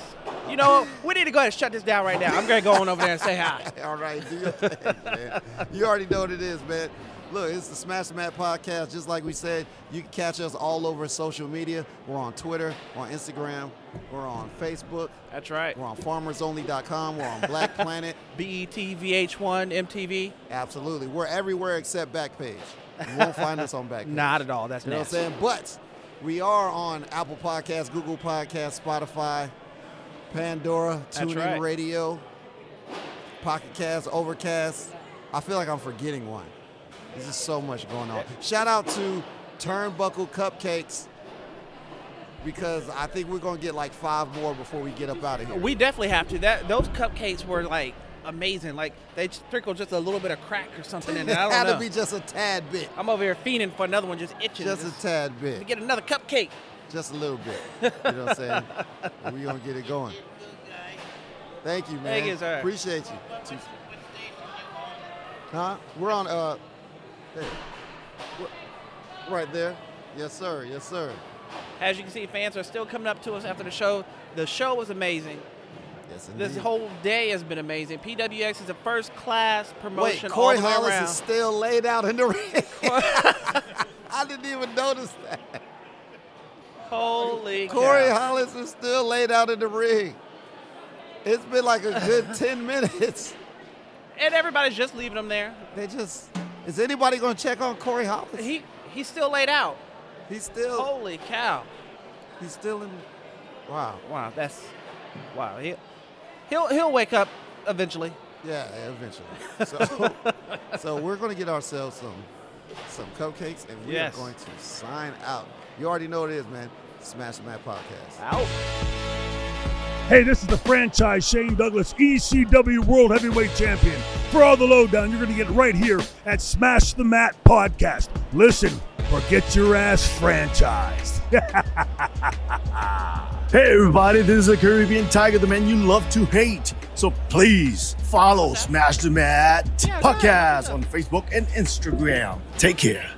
You know, we need to go ahead and shut this down right now. I'm going to go on over there and say hi. All right, do your thing, man. You already know what it is, man. Look, it's the Smash the Mat podcast. Just like we said, you can catch us all over social media. We're on Twitter, we're on Instagram, we're on Facebook, That's right. we're on FarmersOnly.com, we're on Black Planet. BET, VH1, MTV. Absolutely, we're everywhere except Backpage. You won't find us on Backpage. Not at all. That's You know what I'm saying? But we are on Apple Podcasts, Google Podcasts, Spotify, Pandora, TuneIn right. Radio, Pocket Cast, Overcast. I feel like I'm forgetting one. There's just so much going on. Shout out to Turnbuckle Cupcakes because I think we're gonna get like five more before we get up out of here. We definitely have to. That Those cupcakes were like amazing. Like they sprinkled just a little bit of crack or something in it. I had don't to know. be just a tad bit, I'm over here fiending for another one, just itching. just a tad to bit, get another cupcake. just a little bit. You know what I'm saying? We're gonna get it going. Thank you, man. Thank you, sir. Appreciate you. Huh? We're on uh We're- right there. Yes, sir. Yes, sir. As you can see, fans are still coming up to us after the show. The show was amazing. Yes, indeed. This whole day has been amazing. PWX is a first class Wait, promotion Corey all the way Hollis around. is still laid out in the ring. I didn't even notice that. Holy Corey cow. Hollis is still laid out in the ring. It's been like a good 10 minutes. And everybody's just leaving him there. They just is anybody gonna check on Corey Hollis? He he's still laid out. He's still Holy cow. he's still in Wow. Wow, that's wow. He, he'll he'll wake up eventually. Yeah, eventually. So, so we're going to get ourselves some some cupcakes, and we Yes. are going to sign out. You already know what it is, man. Smash the Mat Podcast. Out. Hey, this is the franchise Shane Douglas, ECW World Heavyweight Champion. For all the lowdown, you're going to get right here at Smash the Mat Podcast. Listen or get your ass franchised. Hey everybody, this is the Caribbean Tiger, the man you love to hate. So please follow Smash the Mat podcast on Facebook and Instagram. Take care.